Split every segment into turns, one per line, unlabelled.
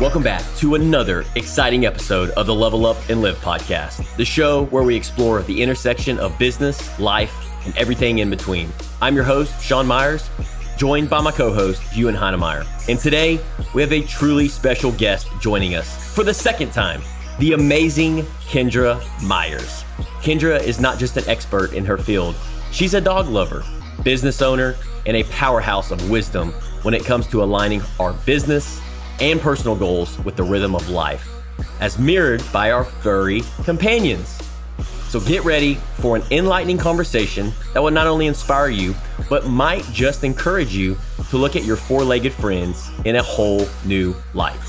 Welcome back to another exciting episode of the Level Up and Live podcast, the show where we explore the intersection of business, life, and everything in between. I'm your host, Sean Meyers, joined by my co host, Ewan Heinemeier. And today, we have a truly special guest joining us for the second time the amazing Kendra Meyers. Kendra is not just an expert in her field, she's a dog lover, business owner, and a powerhouse of wisdom when it comes to aligning our business and personal goals with the rhythm of life, as mirrored by our furry companions. So get ready for an enlightening conversation that will not only inspire you, but might just encourage you to look at your four legged friends in a whole new light.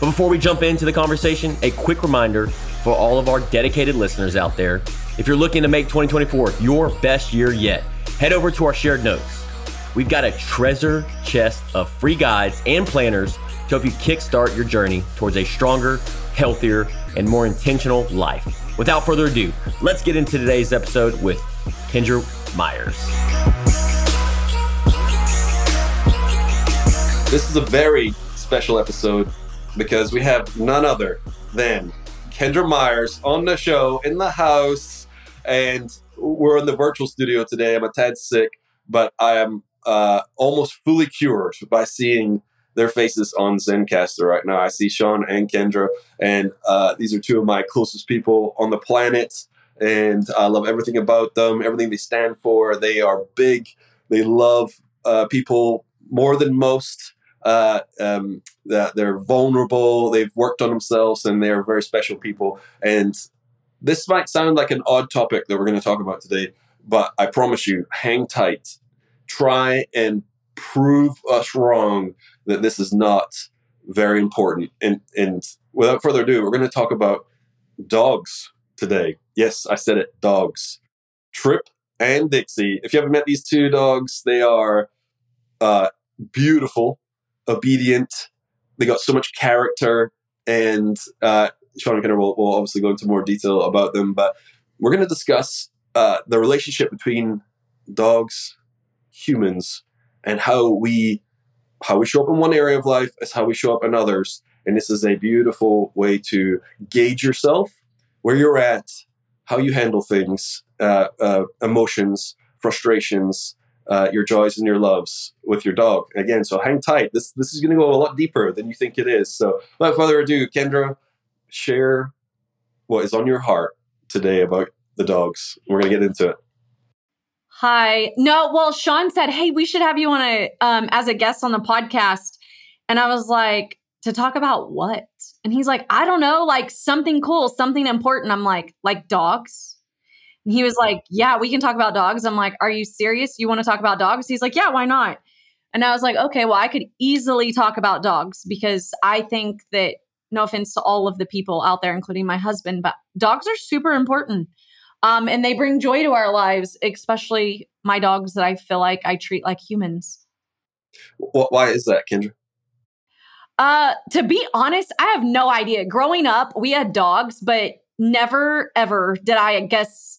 But before we jump into the conversation, a quick reminder for all of our dedicated listeners out there if you're looking to make 2024 your best year yet, head over to our shared notes. We've got a treasure chest of free guides and planners to help you kickstart your journey towards a stronger, healthier, and more intentional life. Without further ado, let's get into today's episode with Kendra Meyers.
This is a very special episode because we have none other than Kendra Meyers on the show in the house. And we're in the virtual studio today. I'm a tad sick, but I am uh, almost fully cured by seeing their faces on Zencastr right now. I see Sean and Kendra, and uh, these are two of my closest people on the planet. And I love everything about them, everything they stand for. They are big. They love uh, people more than most. Uh, um, that they're vulnerable. They've worked on themselves, and they're very special people. And this might sound like an odd topic that we're going to talk about today, but I promise you, hang tight. Try and prove us wrong that this is not very important. And, and without further ado, we're going to talk about dogs today. Yes, I said it, dogs. Trip and Dixie. If you haven't met these two dogs, they are uh, beautiful, obedient. They got so much character, and uh, Sean Kendra will, will obviously go into more detail about them. But we're going to discuss uh, the relationship between dogs, humans, and how we how we show up in one area of life is how we show up in others. And this is a beautiful way to gauge yourself, where you're at, how you handle things, uh, uh, emotions, frustrations, uh, your joys and your loves with your dog. Again, so hang tight. This this is going to go a lot deeper than you think it is. So, without further ado, Kendra, share what is on your heart today about the dogs. We're going to get into it.
Hi. No, well, Sean said, "Hey, we should have you on a um as a guest on the podcast." And I was like, "To talk about what?" And he's like, "I don't know, like something cool, something important." I'm like, "Like dogs?" And he was like, "Yeah, we can talk about dogs." I'm like, "Are you serious? You want to talk about dogs?" He's like, "Yeah, why not?" And I was like, "Okay, well, I could easily talk about dogs because I think that no offense to all of the people out there including my husband, but dogs are super important." Um, and they bring joy to our lives, especially my dogs that I feel like I treat like humans.
Why is that, Kendra?
Uh, to be honest, I have no idea. Growing up, we had dogs, but never ever did I, I guess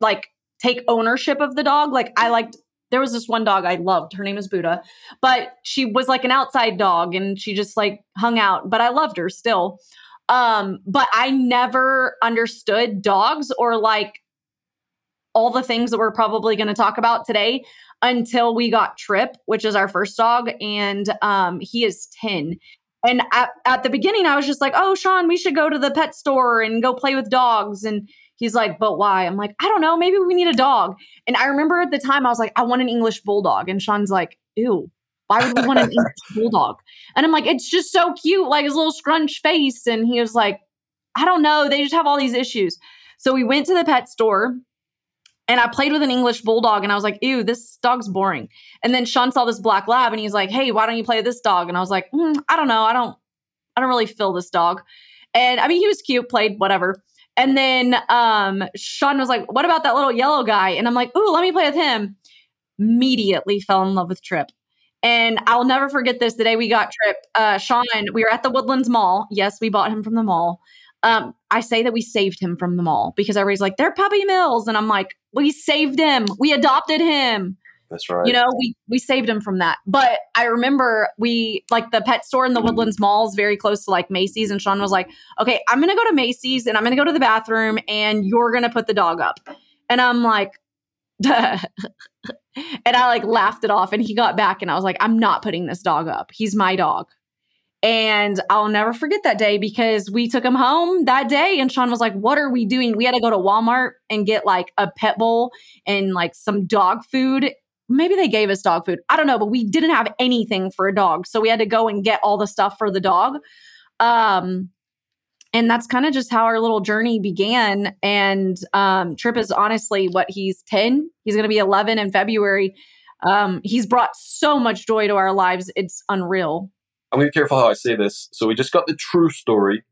like take ownership of the dog. Like I liked there was this one dog I loved. Her name was Buddha, but she was like an outside dog and she just like hung out, but I loved her still. Um, but I never understood dogs or like all the things that we're probably going to talk about today until we got Trip, which is our first dog, and um, he is 10. And at, at the beginning, I was just like, oh, Sean, we should go to the pet store and go play with dogs. And he's like, but why? I'm like, I don't know. Maybe we need a dog. And I remember at the time, I was like, I want an English bulldog. And Sean's like, ew, why would we want an English bulldog? And I'm like, it's just so cute, like his little scrunch face. And he was like, I don't know. They just have all these issues. So we went to the pet store and I played with an English bulldog and I was like, ew, this dog's boring. And then Sean saw this black lab and he's like, hey, why don't you play with this dog? And I was like, mm, I don't know. I don't, I don't really feel this dog. And I mean, he was cute, played whatever. And then um, Sean was like, what about that little yellow guy? And I'm like, ooh, let me play with him. Immediately fell in love with Trip. And I'll never forget this. The day we got Trip, uh, Sean, we were at the Woodlands Mall. Yes, we bought him from the mall. Um, I say that we saved him from the mall because everybody's like, they're puppy mills. And I'm like, we saved him. We adopted him.
That's right.
You know, we we saved him from that. But I remember we like the pet store in the Woodlands Mall is very close to like Macy's, and Sean was like, "Okay, I'm gonna go to Macy's and I'm gonna go to the bathroom, and you're gonna put the dog up." And I'm like, and I like laughed it off, and he got back, and I was like, "I'm not putting this dog up. He's my dog." And I'll never forget that day because we took him home that day, and Sean was like, What are we doing? We had to go to Walmart and get like a pet bowl and like some dog food. Maybe they gave us dog food. I don't know, but we didn't have anything for a dog. So we had to go and get all the stuff for the dog. Um, and that's kind of just how our little journey began. And um, Trip is honestly what he's 10, he's going to be 11 in February. Um, he's brought so much joy to our lives. It's unreal.
I'm gonna be careful how I say this. So we just got the true story.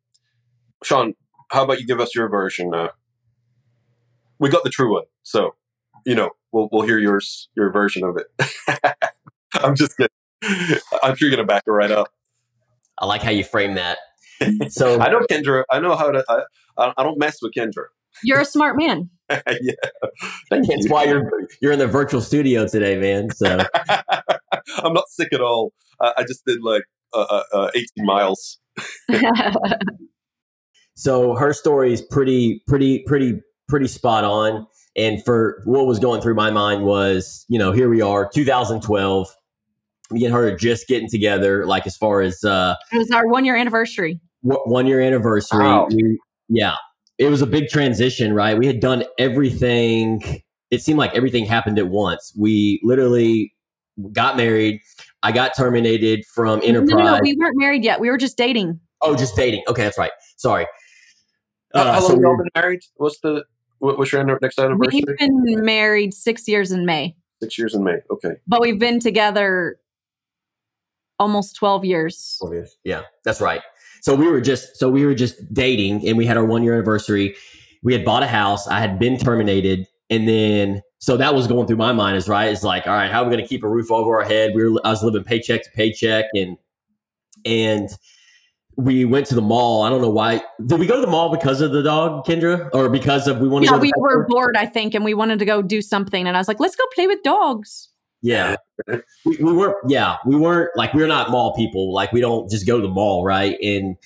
Sean, how about you give us your version? Uh, we got the true one, so you know we'll we'll hear yours your version of it. I'm just kidding. I'm sure you're gonna back it right up.
I like how you frame that. So
I know Kendra. I know how to. I, I don't mess with Kendra.
You're a smart man.
yeah, thank
that's
you.
why you're you're in the virtual studio today, man. So
I'm not sick at all. I, I just did like uh, uh, uh, 18 miles.
so her story is pretty pretty pretty pretty spot on. And for what was going through my mind was, you know, here we are, 2012. Me and her are just getting together, like as far as uh
it was our one year anniversary.
W- one year anniversary.
Wow.
We- yeah, it was a big transition, right? We had done everything. It seemed like everything happened at once. We literally got married. I got terminated from
No,
Enterprise.
no, no, we weren't married yet. We were just dating.
oh, just dating. Okay, that's right. Sorry.
How-
Uh,
how
so
long
we
y'all been married? What's the what, what's your anni- next anniversary?
We've been married six years in May,
Six years in May. Okay.
but we've been together almost twelve years. 12 years.
Yeah, that's right. So we were just so we were just dating, and we had our one year anniversary. We had bought a house. I had been terminated, and then so that was going through my mind. Is right. It's like, all right, how are we going to keep a roof over our head? We were I was living paycheck to paycheck, and and we went to the mall. I don't know why. Did we go to the mall because of the dog, Kendra, or because of we wanted?
Yeah,
to go to
we were bored, I think, and we wanted to go do something. And I was like, let's go play with dogs.
Yeah. we, we weren't, yeah, we weren't like, we're not mall people. Like, we don't just go to the mall, right? And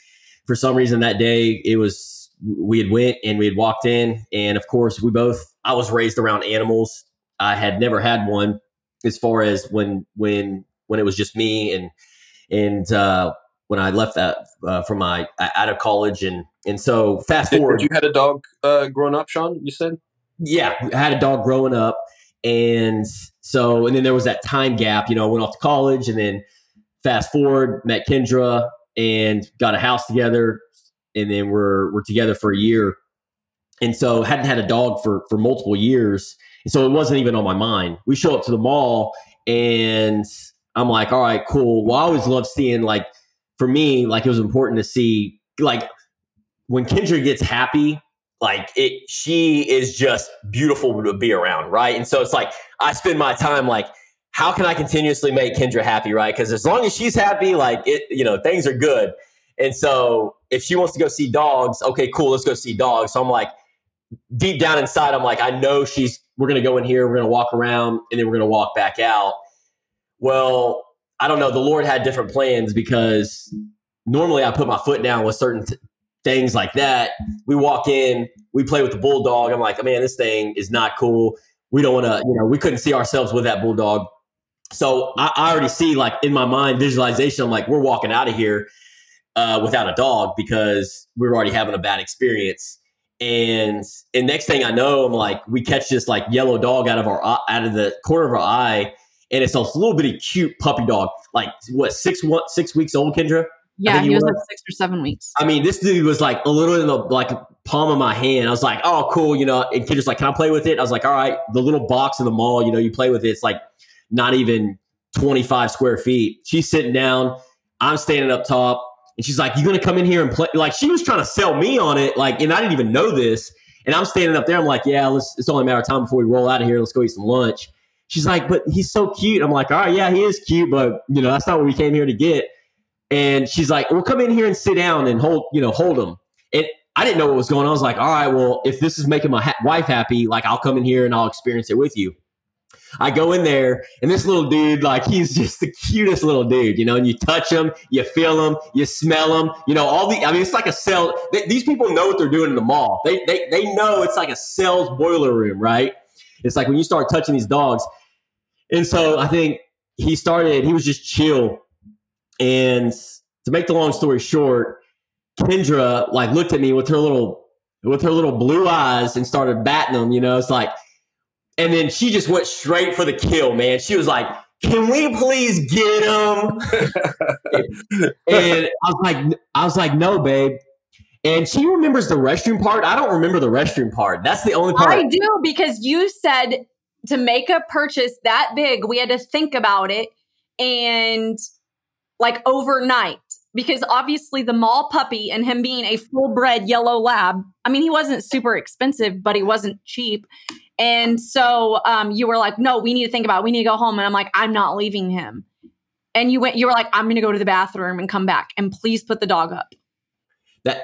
for some reason that day, it was, we had went and we had walked in. And of course, we both, I was raised around animals. I had never had one as far as when, when, when it was just me and, and, uh, when I left that uh, from my out of college and and so fast forward
did you had a dog uh, growing up, Sean? You said.
yeah, I had a dog growing up, and so and then there was that time gap. You know, went off to college, and then fast forward, met Kendra, and got a house together, and then we're we're together for a year, and so hadn't had a dog for for multiple years, and so it wasn't even on my mind. We show up to the mall, and I'm like, all right, cool. Well, I always love seeing like for me, like it was important to see like when Kendra gets happy like it she is just beautiful to be around right? And so it's like i spend my time like how can i continuously make kendra happy right? Because as long as she's happy like it you know things are good. And so if she wants to go see dogs okay cool let's go see dogs. So i'm like deep down inside i'm like i know she's we're gonna go in here we're gonna walk around and then we're gonna walk back out. Well i don't know the lord had different plans because normally i put my foot down with certain t- things like that we walk in, we play with the bulldog. I'm like, man, this thing is not cool. We don't want to, you know, we couldn't see ourselves with that bulldog. So I, I already see like in my mind visualization. I'm like, we're walking out of here uh, without a dog because we're already having a bad experience. And and next thing I know, I'm like, we catch this like yellow dog out of our out of the corner of our eye, and it's a little bitty cute puppy dog, like what six one six weeks old, Kendra.
Yeah, he was
were-
like six or seven weeks.
I mean, this dude was like a little in the like palm of my hand. I was like, oh, cool, you know. And Kendra's like, can I play with it? I was like, all right. The little box in the mall, you know, you play with it. It's like not even 25 square feet. She's sitting down. I'm standing up top. And she's like, you going to come in here and play? Like, she was trying to sell me on it. Like, and I didn't even know this. And I'm standing up there. I'm like, yeah, let's, it's only a matter of time before we roll out of here. Let's go eat some lunch. She's like, but he's so cute. I'm like, all right, yeah, he is cute, but, you know, that's not what we came here to get and she's like, "Well, come in here and sit down and hold, you know, hold him." And I didn't know what was going on. I was like, "All right, well, if this is making my ha- wife happy, like I'll come in here and I'll experience it with you." I go in there, and this little dude, like, he's just the cutest little dude, you know. And you touch him, you feel him, you smell him, you know. All the, I mean, it's like a cell. They, these people know what they're doing in the mall. They, they, they know it's like a sales boiler room, right? It's like when you start touching these dogs. And so I think he started. He was just chill, and to make the long story short, Kendra like looked at me with her little with her little blue eyes and started batting them. You know, it's like, and then she just went straight for the kill, man. She was like, "Can we please get him?" and I was like, "I was like, no, babe." And she remembers the restroom part. I don't remember the restroom part. That's the only part
I do because you said to make a purchase that big, we had to think about it and like overnight because obviously the mall puppy and him being a full bred yellow lab, I mean, he wasn't super expensive, but he wasn't cheap. And so um, you were like, no, we need to think about it. We need to go home. And I'm like, I'm not leaving him. And you went, you were like, I'm going to go to the bathroom and come back and please put the dog up.
that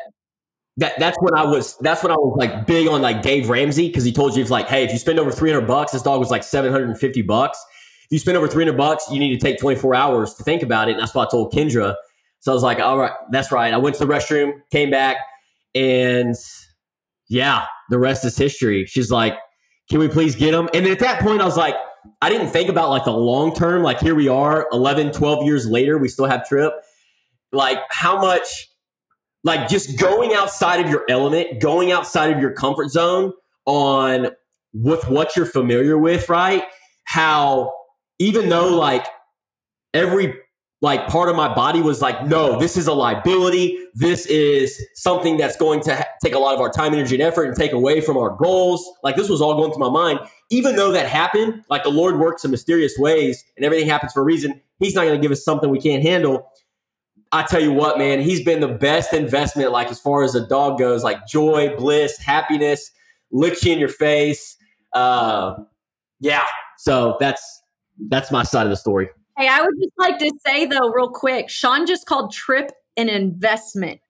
that that's when I was that's when I was like big on like Dave Ramsey because he told you it's like, hey, if you spend over 300 bucks, this dog was like 750 bucks. If you spend over 300 bucks, you need to take 24 hours to think about it. And that's what I told Kendra. So I was like, all right, that's right. I went to the restroom, came back, and yeah, the rest is history. She's like, can we please get them? And at that point, I was like, I didn't think about like the long term. Like here we are 11, 12 years later, we still have Trip. Like how much, like just going outside of your element, going outside of your comfort zone on with what you're familiar with, right? How even though like every like part of my body was like, no, this is a liability. This is something that's going to ha- take a lot of our time, energy, and effort and take away from our goals. Like this was all going through my mind. Even though that happened, like the Lord works in mysterious ways and everything happens for a reason. He's not going to give us something we can't handle. I tell you what, man, he's been the best investment, like as far as a dog goes, like joy, bliss, happiness, licks you in your face. Uh, yeah. So that's that's my side of the story.
Hey, I would just like to say though, real quick, Sean just called Trip an investment.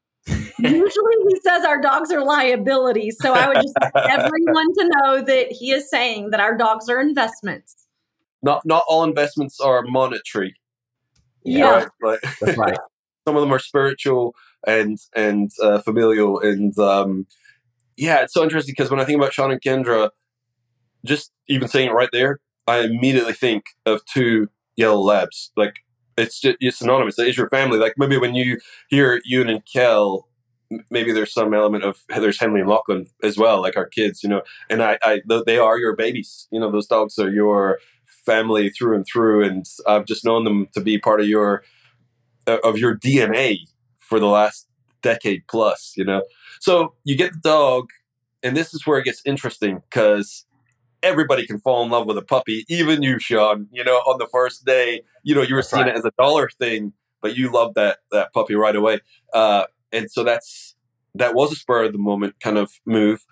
Usually he says our dogs are liabilities. So I would just like everyone to know that he is saying that our dogs are investments.
Not not all investments are monetary.
Yeah.
Right? Like,
That's right.
some of them are spiritual and and uh, familial and um, yeah, it's so interesting because when I think about Sean and Kendra, just even saying it right there, I immediately think of two yellow labs. Like it's just it's synonymous. It's your family. Like maybe when you hear Ewan and Kel, maybe there's some element of there's Henley and Lachlan as well, like our kids, you know. And I, I they are your babies. You know, those dogs are your family through and through. And I've just known them to be part of your uh, of your DNA for the last decade plus. You know, so you get the dog, and this is where it gets interesting because everybody can fall in love with a puppy, even you, Sean. You know, on the first day, you know, you were
That's
seeing
right.
it as a dollar thing, but you loved that that puppy right away. Uh, and so that's that was a spur of the moment kind of move.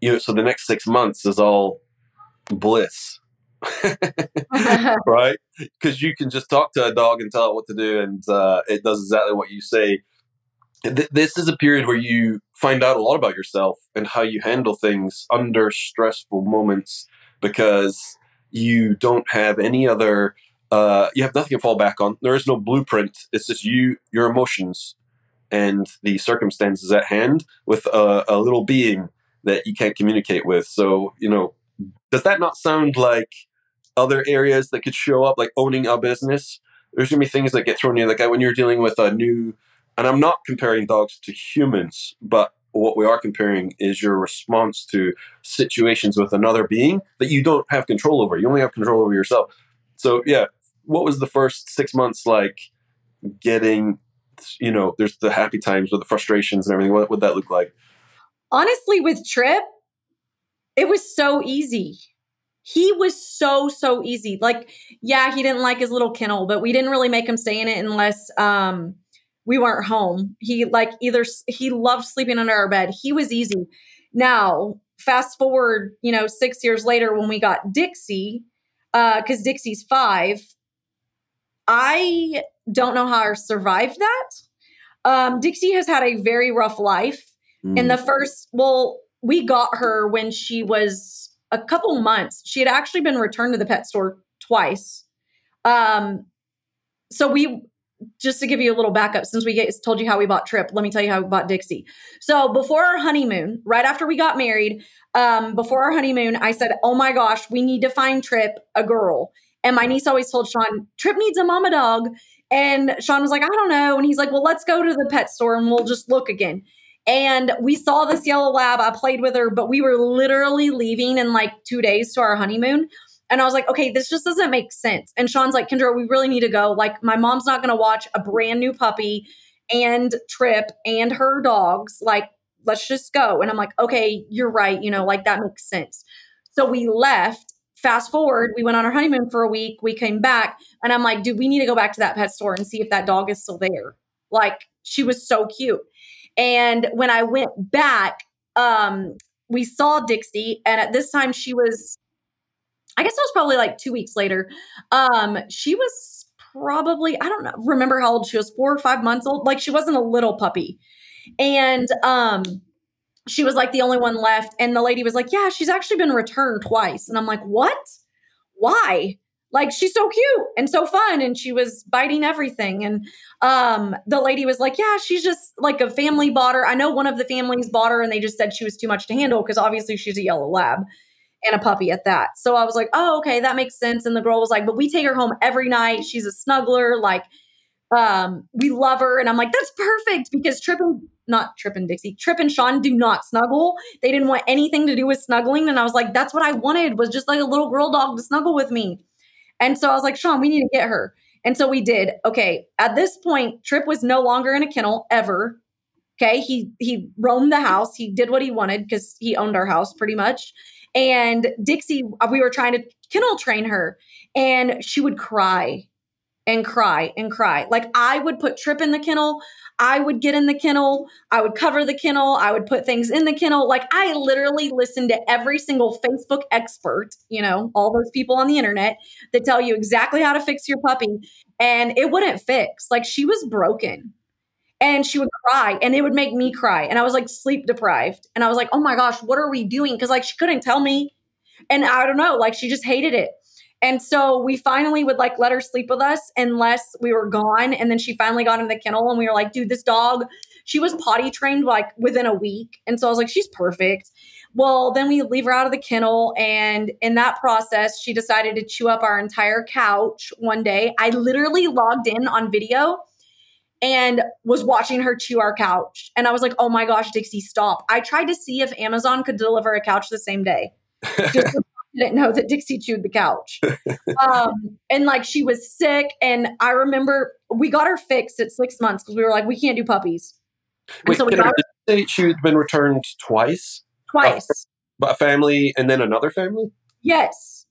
You know, so the next six months is all bliss, right? Because you can just talk to a dog and tell it what to do, and uh, it does exactly what you say. Th- this is a period where you find out a lot about yourself and how you handle things under stressful moments because you don't have any other uh, you have nothing to fall back on. There is no blueprint. It's just you your emotions and the circumstances at hand with a, a little being that you can't communicate with. So you know does that not sound like other areas that could show up like owning a business? There's gonna be things that get thrown in like when you're dealing with a new and I'm not comparing dogs to humans, but what we are comparing is your response to situations with another being that you don't have control over. You only have control over yourself. So, yeah, what was the first six months like getting, you know, there's the happy times with the frustrations and everything. What would that look like?
Honestly, with Trip, it was so easy. He was so, so easy. Like, yeah, he didn't like his little kennel, but we didn't really make him stay in it unless um we weren't home. He like either he loved sleeping under our bed. He was easy. Now, fast forward, you know, six years later when we got Dixie, uh, because Dixie's five, I don't know how I survived that. Um, Dixie has had a very rough life. In the first, well, we got her when she was a couple months. She had actually been returned to the pet store twice. Um, so we just to give you a little backup, since we get, told you how we bought Trip, let me tell you how we bought Dixie. So before our honeymoon, right after we got married, um, before our honeymoon, I said, "Oh my gosh, we need to find Trip a girl." And my niece always told Sean, "Trip needs a mama dog." And Sean was like, "I don't know." And he's like, "Well, let's go to the pet store and we'll just look again." And we saw this yellow lab. I played with her, but we were literally leaving in like two days to our honeymoon. And I was like, okay, this just doesn't make sense. And Sean's like, Kendra, we really need to go. Like, my mom's not going to watch a brand new puppy and Trip and her dogs. Like, let's just go. And I'm like, okay, you're right. You know, like that makes sense. So we left. Fast forward, we went on our honeymoon for a week. We came back, and I'm like, dude, we need to go back to that pet store and see if that dog is still there. Like, she was so cute. And when I went back, um, we saw Dixie, and at this time she was I guess it was probably like two weeks later. Um, she was probably, I don't know, remember how old she was, four or five months old. Like she wasn't a little puppy. And um, she was like the only one left. And the lady was like, Yeah, she's actually been returned twice. And I'm like, What? Why? Like she's so cute and so fun and she was biting everything and um the lady was like yeah she's just like a family bought her i know one of the families bought her and they just said she was too much to handle because obviously she's a yellow lab and a puppy at that. So I was like, oh, okay, that makes sense. And the girl was like, but we take her home every night. She's a snuggler. Like, um, we love her. And I'm like, that's perfect because Trip and not Trip and Dixie, Trip and Sean do not snuggle. They didn't want anything to do with snuggling. And I was like, that's what I wanted was just like a little girl dog to snuggle with me. And so I was like, Sean, we need to get her. And so we did. Okay. At this point, Trip was no longer in a kennel ever. Okay. He he roamed the house. He did what he wanted because he owned our house pretty much. And Dixie, uh, we were trying to kennel train her, and she would cry and cry and cry. Like I would put Trip in the kennel. I would get in the kennel. I would cover the kennel. I would put things in the kennel. Like I literally listened to every single Facebook expert, you know, all those people on the internet that tell you exactly how to fix your puppy. And it wouldn't fix. Like she was broken and she would cry and it would make me cry and i was like sleep deprived and i was like oh my gosh what are we doing? Because like she couldn't tell me and i don't know like she just hated it. And so we finally would like let her sleep with us unless we were gone and then she finally got in the kennel and we were like dude this dog she was potty trained like within a week. And so i was like she's perfect. Well then we leave her out of the kennel and in that process she decided to chew up our entire couch one day. I literally logged in on video and was watching her chew our couch. And I was like, oh my gosh, Dixie, stop. I tried to see if Amazon could deliver a couch the same day. Just didn't know that Dixie chewed the couch. Um, and like she was sick. And I remember we got her fixed at six months because we were like, we can't do puppies.
Wait, so we got her- say she had been returned twice?
Twice.
A, a family and then another family?
Yes.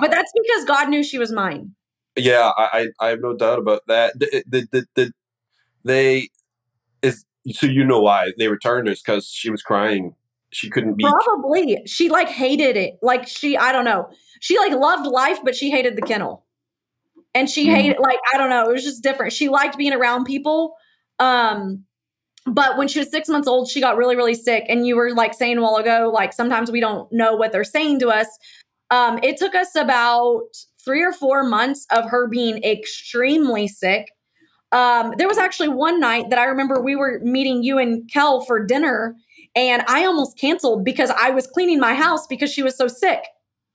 But that's because God knew she was mine.
Yeah, I, I have no doubt about that. The, the, the, the, they is so you know why they returned her because she was crying. She couldn't be
probably she like hated it. Like she I don't know. She like loved life, but she hated the kennel. And she mm. hated like I don't know, it was just different. She liked being around people. Um but when she was six months old, she got really, really sick. And you were like saying a while ago, like sometimes we don't know what they're saying to us. Um, it took us about three or four months of her being extremely sick um, there was actually one night that I remember we were meeting you and Kel for dinner, and I almost canceled because I was cleaning my house because she was so sick,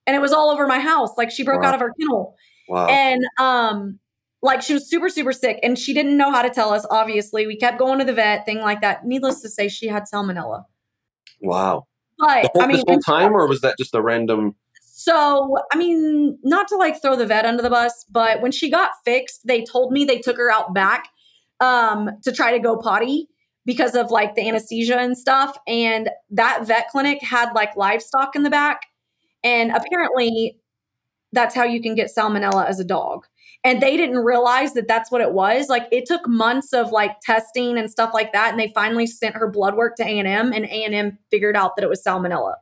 and it was all over my house. Like she broke wow. out of her kennel, wow. and um, like she was super super sick, and she didn't know how to tell us. Obviously, we kept going to the vet, thing like that. Needless to say, she had salmonella.
Wow.
But
whole,
I mean,
this whole time, or was that just a random?
So, I mean, not to like throw the vet under the bus, but when she got fixed, they told me they took her out back um, to try to go potty because of like the anesthesia and stuff. And that vet clinic had like livestock in the back. And apparently, that's how you can get salmonella as a dog. And they didn't realize that that's what it was. Like it took months of like testing and stuff like that, and they finally sent her blood work to A and M, and A and M figured out that it was salmonella.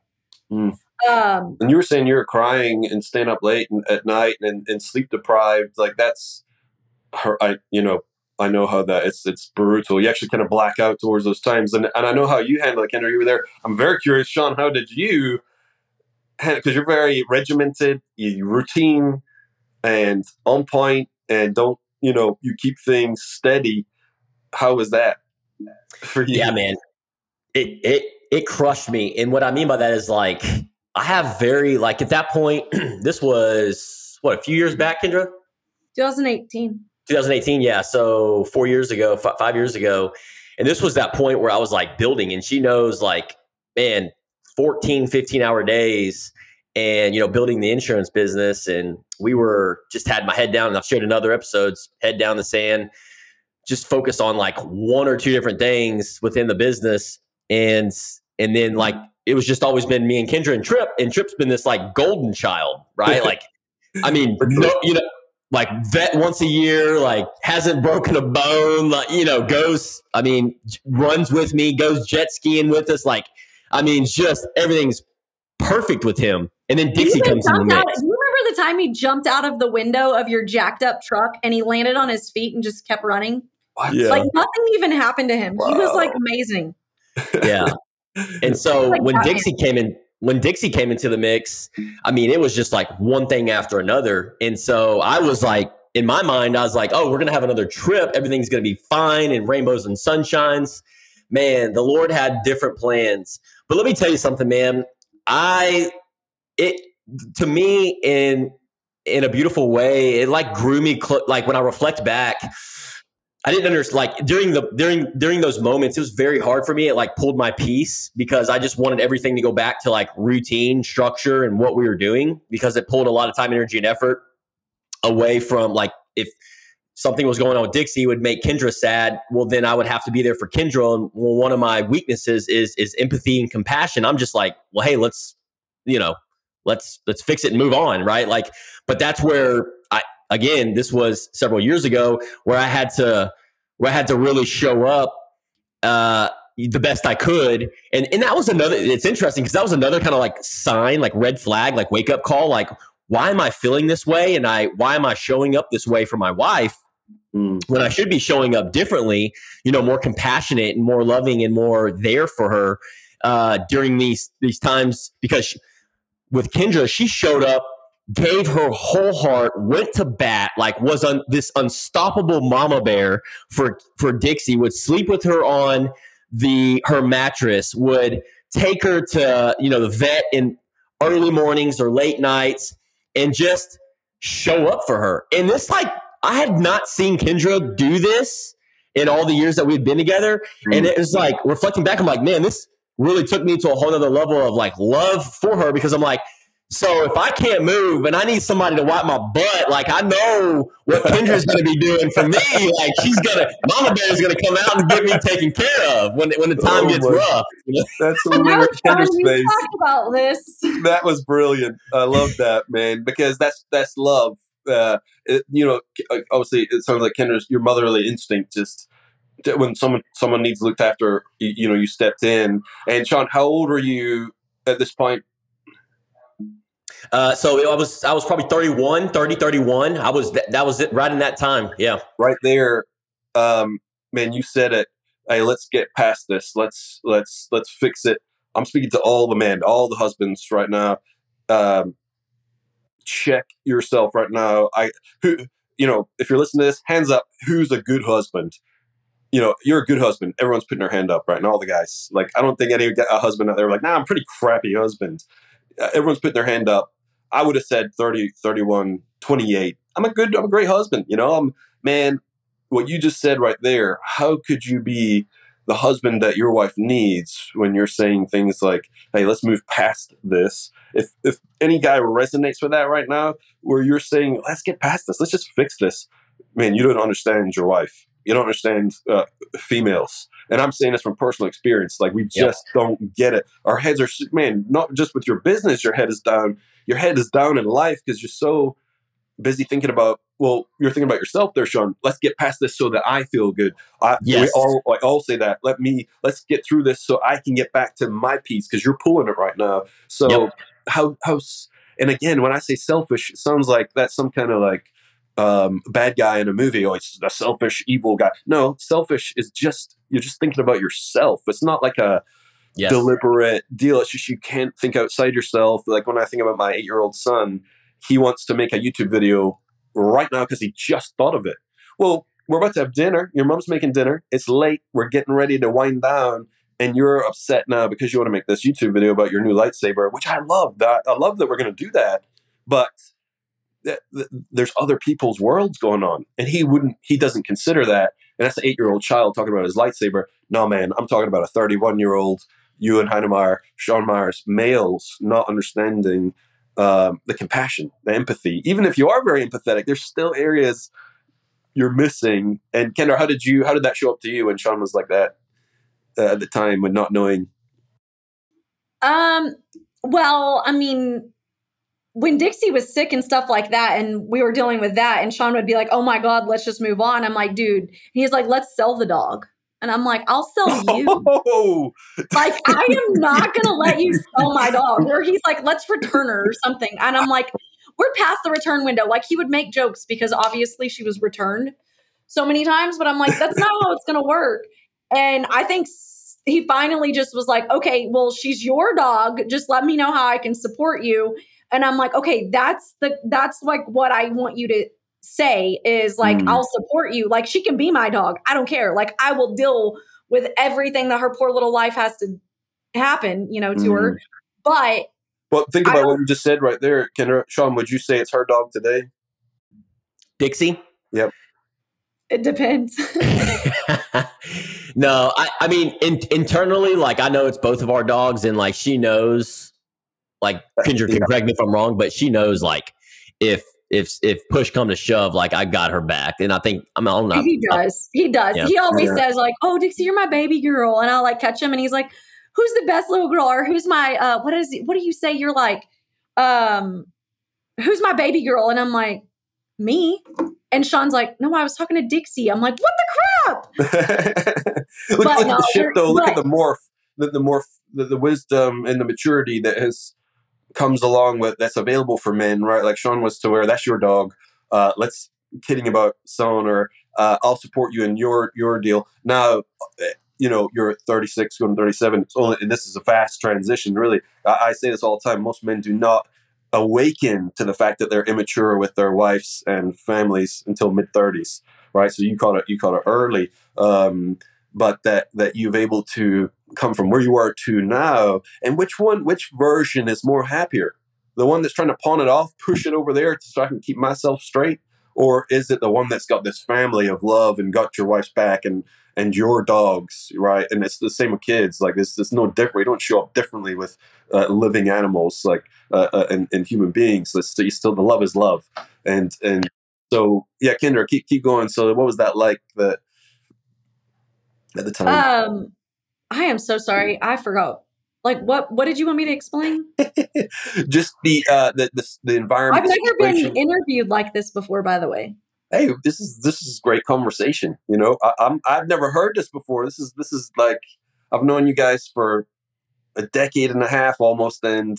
Mm. Um, and you were saying you were crying and staying up late and, at night and, and sleep deprived. Like that's her. I you know I know how that it's it's brutal. You actually kind of black out towards those times, and and I know how you handle it. Kendra, you were there. I'm very curious, Sean. How did you because you're very regimented, you routine, and on point, and don't you know you keep things steady. How was that for you?
Yeah, man. It it it crushed me, and what I mean by that is like I have very like at that point. this was what a few years back, Kendra.
2018.
2018, yeah. So four years ago, f- five years ago, and this was that point where I was like building, and she knows like, man, 14, 15 hour days and, you know, building the insurance business. And we were just had my head down, and I've shared in other episodes, head down the sand, just focus on like one or two different things within the business. And, and then like, it was just always been me and Kendra and Trip, and Trip's been this like golden child, right? like, I mean, no, you know, like vet once a year, like hasn't broken a bone, like you know, goes. I mean, runs with me, goes jet skiing with us. Like, I mean, just everything's perfect with him. And then Dixie comes in the mix.
Out, do you remember the time he jumped out of the window of your jacked up truck and he landed on his feet and just kept running?
Yeah.
Like nothing even happened to him. Wow. He was like amazing.
Yeah. And so like when Dixie came in, when Dixie came into the mix, I mean, it was just like one thing after another. And so I was like, in my mind, I was like, oh, we're going to have another trip. Everything's going to be fine and rainbows and sunshines. Man, the Lord had different plans. But let me tell you something, man. I, it, to me, in, in a beautiful way, it like grew me, cl- like when I reflect back, I didn't understand like during the during during those moments it was very hard for me. It like pulled my piece because I just wanted everything to go back to like routine structure and what we were doing because it pulled a lot of time energy and effort away from like if something was going on with Dixie would make Kendra sad. Well then I would have to be there for Kendra. And well one of my weaknesses is is empathy and compassion. I'm just like well hey let's you know let's let's fix it and move on right? Like but that's where again, this was several years ago where I had to where I had to really show up uh, the best I could. And and that was another it's interesting because that was another kind of like sign, like red flag, like wake up call, like why am I feeling this way? And I why am I showing up this way for my wife? Mm. When I should be showing up differently, you know, more compassionate and more loving and more there for her uh, during these these times. Because she, with Kendra, she showed up gave her whole heart, went to bat, like was on this unstoppable mama bear for for Dixie, would sleep with her on the her mattress, would take her to, you know, the vet in early mornings or late nights and just show up for her. And this like I had not seen Kendra do this in all the years that we'd been together. Mm. And it was like reflecting back, I'm like, man, this really took me to a whole other level of like love for her because I'm like, so if I can't move and I need somebody to wipe my butt, like I know what Kendra's going to be doing for me. Like she's gonna, Mama Bear is going to come out and get me taken care of when when the time oh gets rough.
That's a weird Kendra's face.
Talk about this.
That was brilliant. I love that man because that's that's love. Uh, it, you know, uh, obviously it sounds like Kendra's your motherly instinct just when someone someone needs looked after. You, you know, you stepped in. And Sean, how old are you at this point?
Uh, so I was I was probably 31, 30, 31. I was th- that was it right in that time. Yeah.
Right there. Um, man, you said it. Hey, let's get past this. Let's let's let's fix it. I'm speaking to all the men, all the husbands right now. Um, check yourself right now. I who you know, if you're listening to this, hands up, who's a good husband? You know, you're a good husband. Everyone's putting their hand up, right? And all the guys. Like, I don't think any a husband out there like, nah, I'm pretty crappy husband. Uh, everyone's putting their hand up. I would have said 30, 31, 28. I'm a good, I'm a great husband. You know, I'm, man, what you just said right there, how could you be the husband that your wife needs when you're saying things like, hey, let's move past this? If, if any guy resonates with that right now, where you're saying, let's get past this, let's just fix this, man, you don't understand your wife. You don't understand uh, females. And I'm saying this from personal experience. Like, we just yep. don't get it. Our heads are, man, not just with your business, your head is down your head is down in life because you're so busy thinking about well you're thinking about yourself there sean let's get past this so that i feel good i yes. we all I all say that let me let's get through this so i can get back to my peace because you're pulling it right now so yep. how how and again when i say selfish it sounds like that's some kind of like um, bad guy in a movie oh it's a selfish evil guy no selfish is just you're just thinking about yourself it's not like a
Yes.
deliberate deal. It's just you can't think outside yourself. Like when I think about my eight year old son, he wants to make a YouTube video right now because he just thought of it. Well, we're about to have dinner. Your mom's making dinner. It's late. We're getting ready to wind down. And you're upset now because you want to make this YouTube video about your new lightsaber, which I love. That I love that we're going to do that. But th- th- there's other people's worlds going on, and he wouldn't. He doesn't consider that. And that's an eight year old child talking about his lightsaber. No, man, I'm talking about a 31 year old Ewan Heinemeier, Sean Meyers, males not understanding um, the compassion, the empathy. Even if you are very empathetic, there's still areas you're missing. And Kendra, how did you? How did that show up to you when Sean was like that uh, at the time, when not knowing?
Um, well, I mean, when Dixie was sick and stuff like that, and we were dealing with that, and Sean would be like, "Oh my God, let's just move on." I'm like, "Dude," he's like, "Let's sell the dog," and I'm like, "I'll sell you."
Oh,
like, I am not gonna let you sell my dog. Or he's like, "Let's return her" or something, and I'm like, "We're past the return window." Like he would make jokes because obviously she was returned so many times, but I'm like, that's not how it's gonna work. And I think he finally just was like, okay, well, she's your dog. Just let me know how I can support you. And I'm like, okay, that's the that's like what I want you to say is like,
Mm.
I'll support you. Like she can be my dog. I don't care. Like I will deal with everything that her poor little life has to happen, you know, to her. But
well, think about what you just said right there, Kendra. Sean, would you say it's her dog today?
Dixie?
Yep it depends.
no, I, I mean, in, internally, like, I know it's both of our dogs, and like, she knows, like, Kendra can
Yeah.
correct me if I'm wrong, but she knows, like, if, if, if push come to shove, like, I got her back. And I think, I mean, I don't know.
he does. He does.
Yeah.
He always
Yeah.
says like, "Oh, Dixie, you're my baby girl," and I'll like catch him, and he's like, "Who's the best little girl?" Or "Who's my uh, what is what do you say?" You're like, um, "Who's my baby girl?" And I'm like, "Me." And Sean's like, "No, I was talking to Dixie." I'm like, "What the crap?"
look
But
look at the shift,
we're-
though. Look at the morph, the, the morph, the, the wisdom and the maturity that has comes along with that's available for men, right? Like Sean was to where that's your dog. Uh, let's kidding about selling or uh, I'll support you in your your deal. Now, uh, you know, you're 36, going to 37. It's only, and this is a fast transition, really. I, I say this all the time. Most men do not awaken to the fact that they're immature with their wives and families until mid 30s, right? So you caught it, you caught it early, um, but that that you've able to come from where you are to now, and which one, which version is more happier? The one that's trying to pawn it off, push it over there so I can keep myself straight, or is it the one that's got this family of love and got your wife's back and and your dogs, right? And it's the same with kids. Like it's, it's no different. We don't show up differently with uh, living animals, like uh, uh, and, and human beings. so still, still the love is love, and and so yeah, Kendra, keep keep going. So what was that like? That at the time,
Um, I am so sorry. I forgot. Like, what? What did you want me to explain?
just the uh the the, the
I've
environment.
never been interviewed like this before, by the way.
hey, this is this is great conversation. You know, I, I'm I've never heard this before. This is this is like I've known you guys for a decade and a half almost, and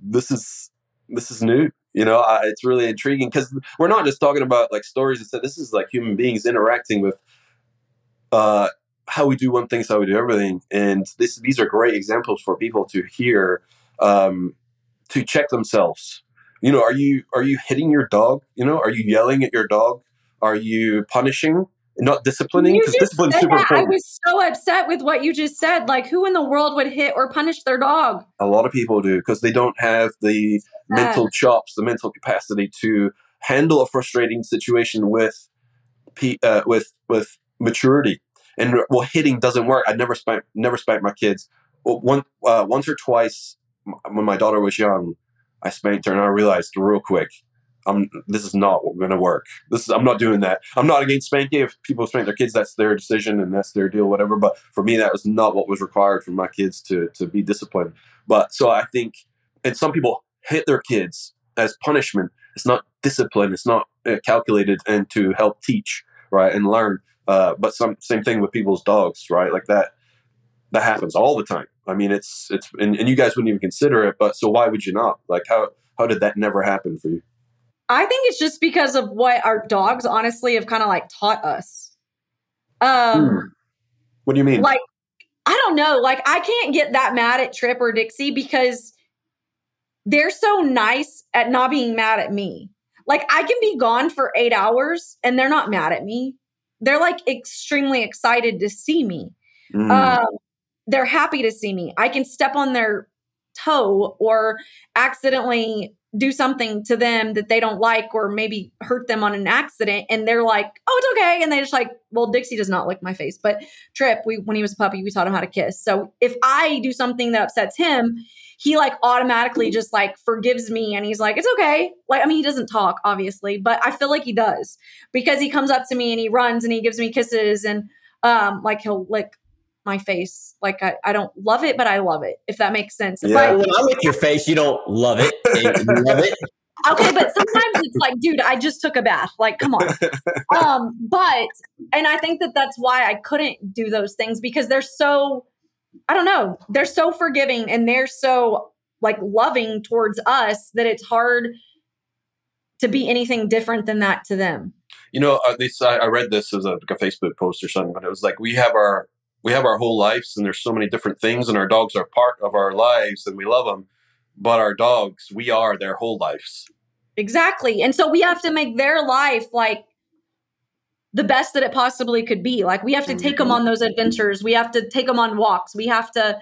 this is this is new. You know, I, it's really intriguing because we're not just talking about like stories. Instead, this is like human beings interacting with uh, how we do one thing, is how we do everything, and this these are great examples for people to hear um, to check themselves. You know are you are you hitting your dog? You know are you yelling at your dog? Are you punishing not disciplining? Because discipline's super
that. I was so upset with what you just said. Like, who in the world would hit or punish their dog?
a lot of people do because they don't have the mental chops the mental capacity to handle a frustrating situation with uh, with with maturity and well hitting doesn't work i never spank never spanked my kids one uh, once or twice when my daughter was young i spanked her and i realized real quick I'm, this is not going to work. This is, I'm not doing that. I'm not against spanking. If people spank their kids, that's their decision and that's their deal, whatever. But for me, that was not what was required for my kids to to be disciplined. But so I think, and some people hit their kids as punishment. It's not discipline. It's not uh, calculated and to help teach, right, and learn. Uh, but some same thing with people's dogs, right? Like that that happens all the time. I mean, it's it's and, and you guys wouldn't even consider it. But so why would you not? Like how how did that never happen for you?
I think it's just because of what our dogs honestly have kind of like taught us. Um,
What do you mean?
like I don't know. Like I can't get that mad at Trip or Dixie because they're so nice at not being mad at me. Like I can be gone for eight hours and they're not mad at me. They're like extremely excited to see me.
Mm.
Um, they're happy to see me. I can step on their toe or accidentally do something to them that they don't like or maybe hurt them on an accident and they're like oh it's okay and they just like well dixie does not lick my face but trip we when he was a puppy we taught him how to kiss so if i do something that upsets him he like automatically just like forgives me and he's like it's okay like i mean he doesn't talk obviously but i feel like he does because he comes up to me and he runs and he gives me kisses and um like he'll lick my face. Like I, I don't love it, but I love it. If that makes sense.
Yeah.
But-
when I lick your face, you don't love it. You love it.
okay, but sometimes it's like, dude, I just took a bath. Like, come on. Um, but and I think that that's why I couldn't do those things because they're so, I don't know, they're so forgiving and they're so like loving towards us that it's hard to be anything different than that to them.
you know, uh, this I, I read this as a, like a Facebook post or something, but it was like we have our we have our whole lives, and there's so many different things, and our dogs are part of our lives, and we love them. But our dogs, we are their whole lives.
Exactly. And so we have to make their life like the best that it possibly could be. Like we have to take them on those adventures. We have to take them on walks. We have to,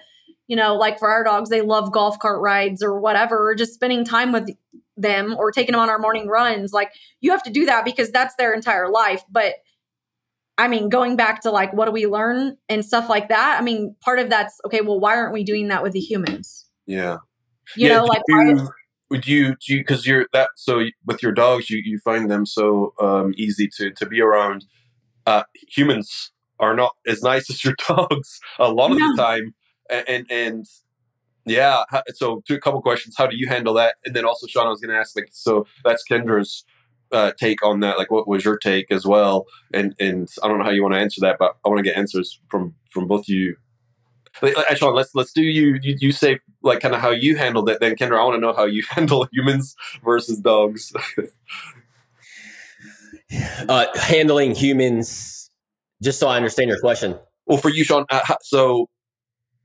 you know, like for our dogs, they love golf cart rides or whatever, or just spending time with them or taking them on our morning runs. Like you have to do that because that's their entire life. But I mean, going back to like what do we learn and stuff like that. I mean, part of that's okay, well, why aren't we doing that with the humans?
Yeah.
You
yeah,
know, like
you, would you do you because you're that so with your dogs you, you find them so um, easy to to be around. Uh, humans are not as nice as your dogs a lot of
No.
the time and and, and yeah so two, a couple questions. How do you handle that? And then also sean i was going to ask like so that's kendra's uh, take on that like what was your take as well? And and i don't know how you want to answer that but i want to get answers from from both of you like, like, let's let's do you, you you say like kind of how you handled it. Then Kendra, I want to know how you handle humans versus dogs.
Uh, handling humans, just so I understand your question.
well, for you, Sean, uh, so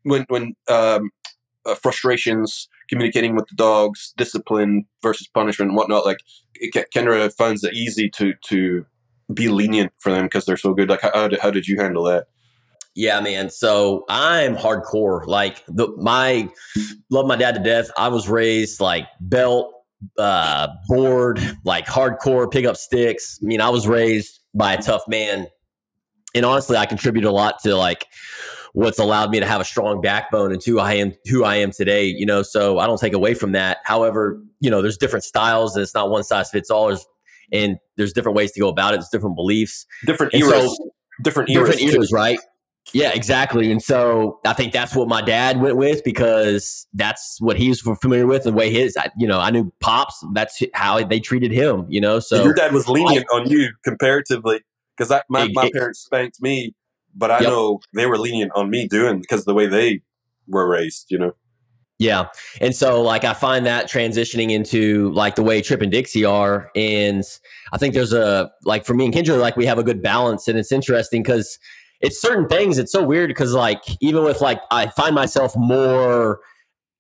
when when um, uh, frustrations, communicating with the dogs, discipline versus punishment, and whatnot, like Ke- Kendra finds it easy to to be lenient for them because they're so good. Like how, how did, how did you handle that?
Yeah, man. So I'm hardcore. Like the my love my dad to death. I was raised like belt, uh, board, like hardcore, pick up sticks. I mean, I was raised by a tough man. And honestly, I contribute a lot to like what's allowed me to have a strong backbone and who I am who I am today, you know. So I don't take away from that. However, you know, there's different styles and it's not one size fits all. There's, and there's different ways to go about it. There's different beliefs
Different
And so-
different eras.
different eras, right? Yeah, exactly. And so I think that's what my dad went with because that's what he was familiar with and the way his, I, you know, I knew pops. That's how they treated him, you know.
So your dad was lenient on you comparatively because my,
It-
my parents spanked me, but I
Yep.
know they were lenient on me doing because the way they were raised. You know.
Yeah. And so like I find that transitioning into like the way Trip and Dixie are. And I think there's a like for me and Kendra, like we have a good balance. And it's interesting because it's certain things, it's so weird because like even with like I find myself more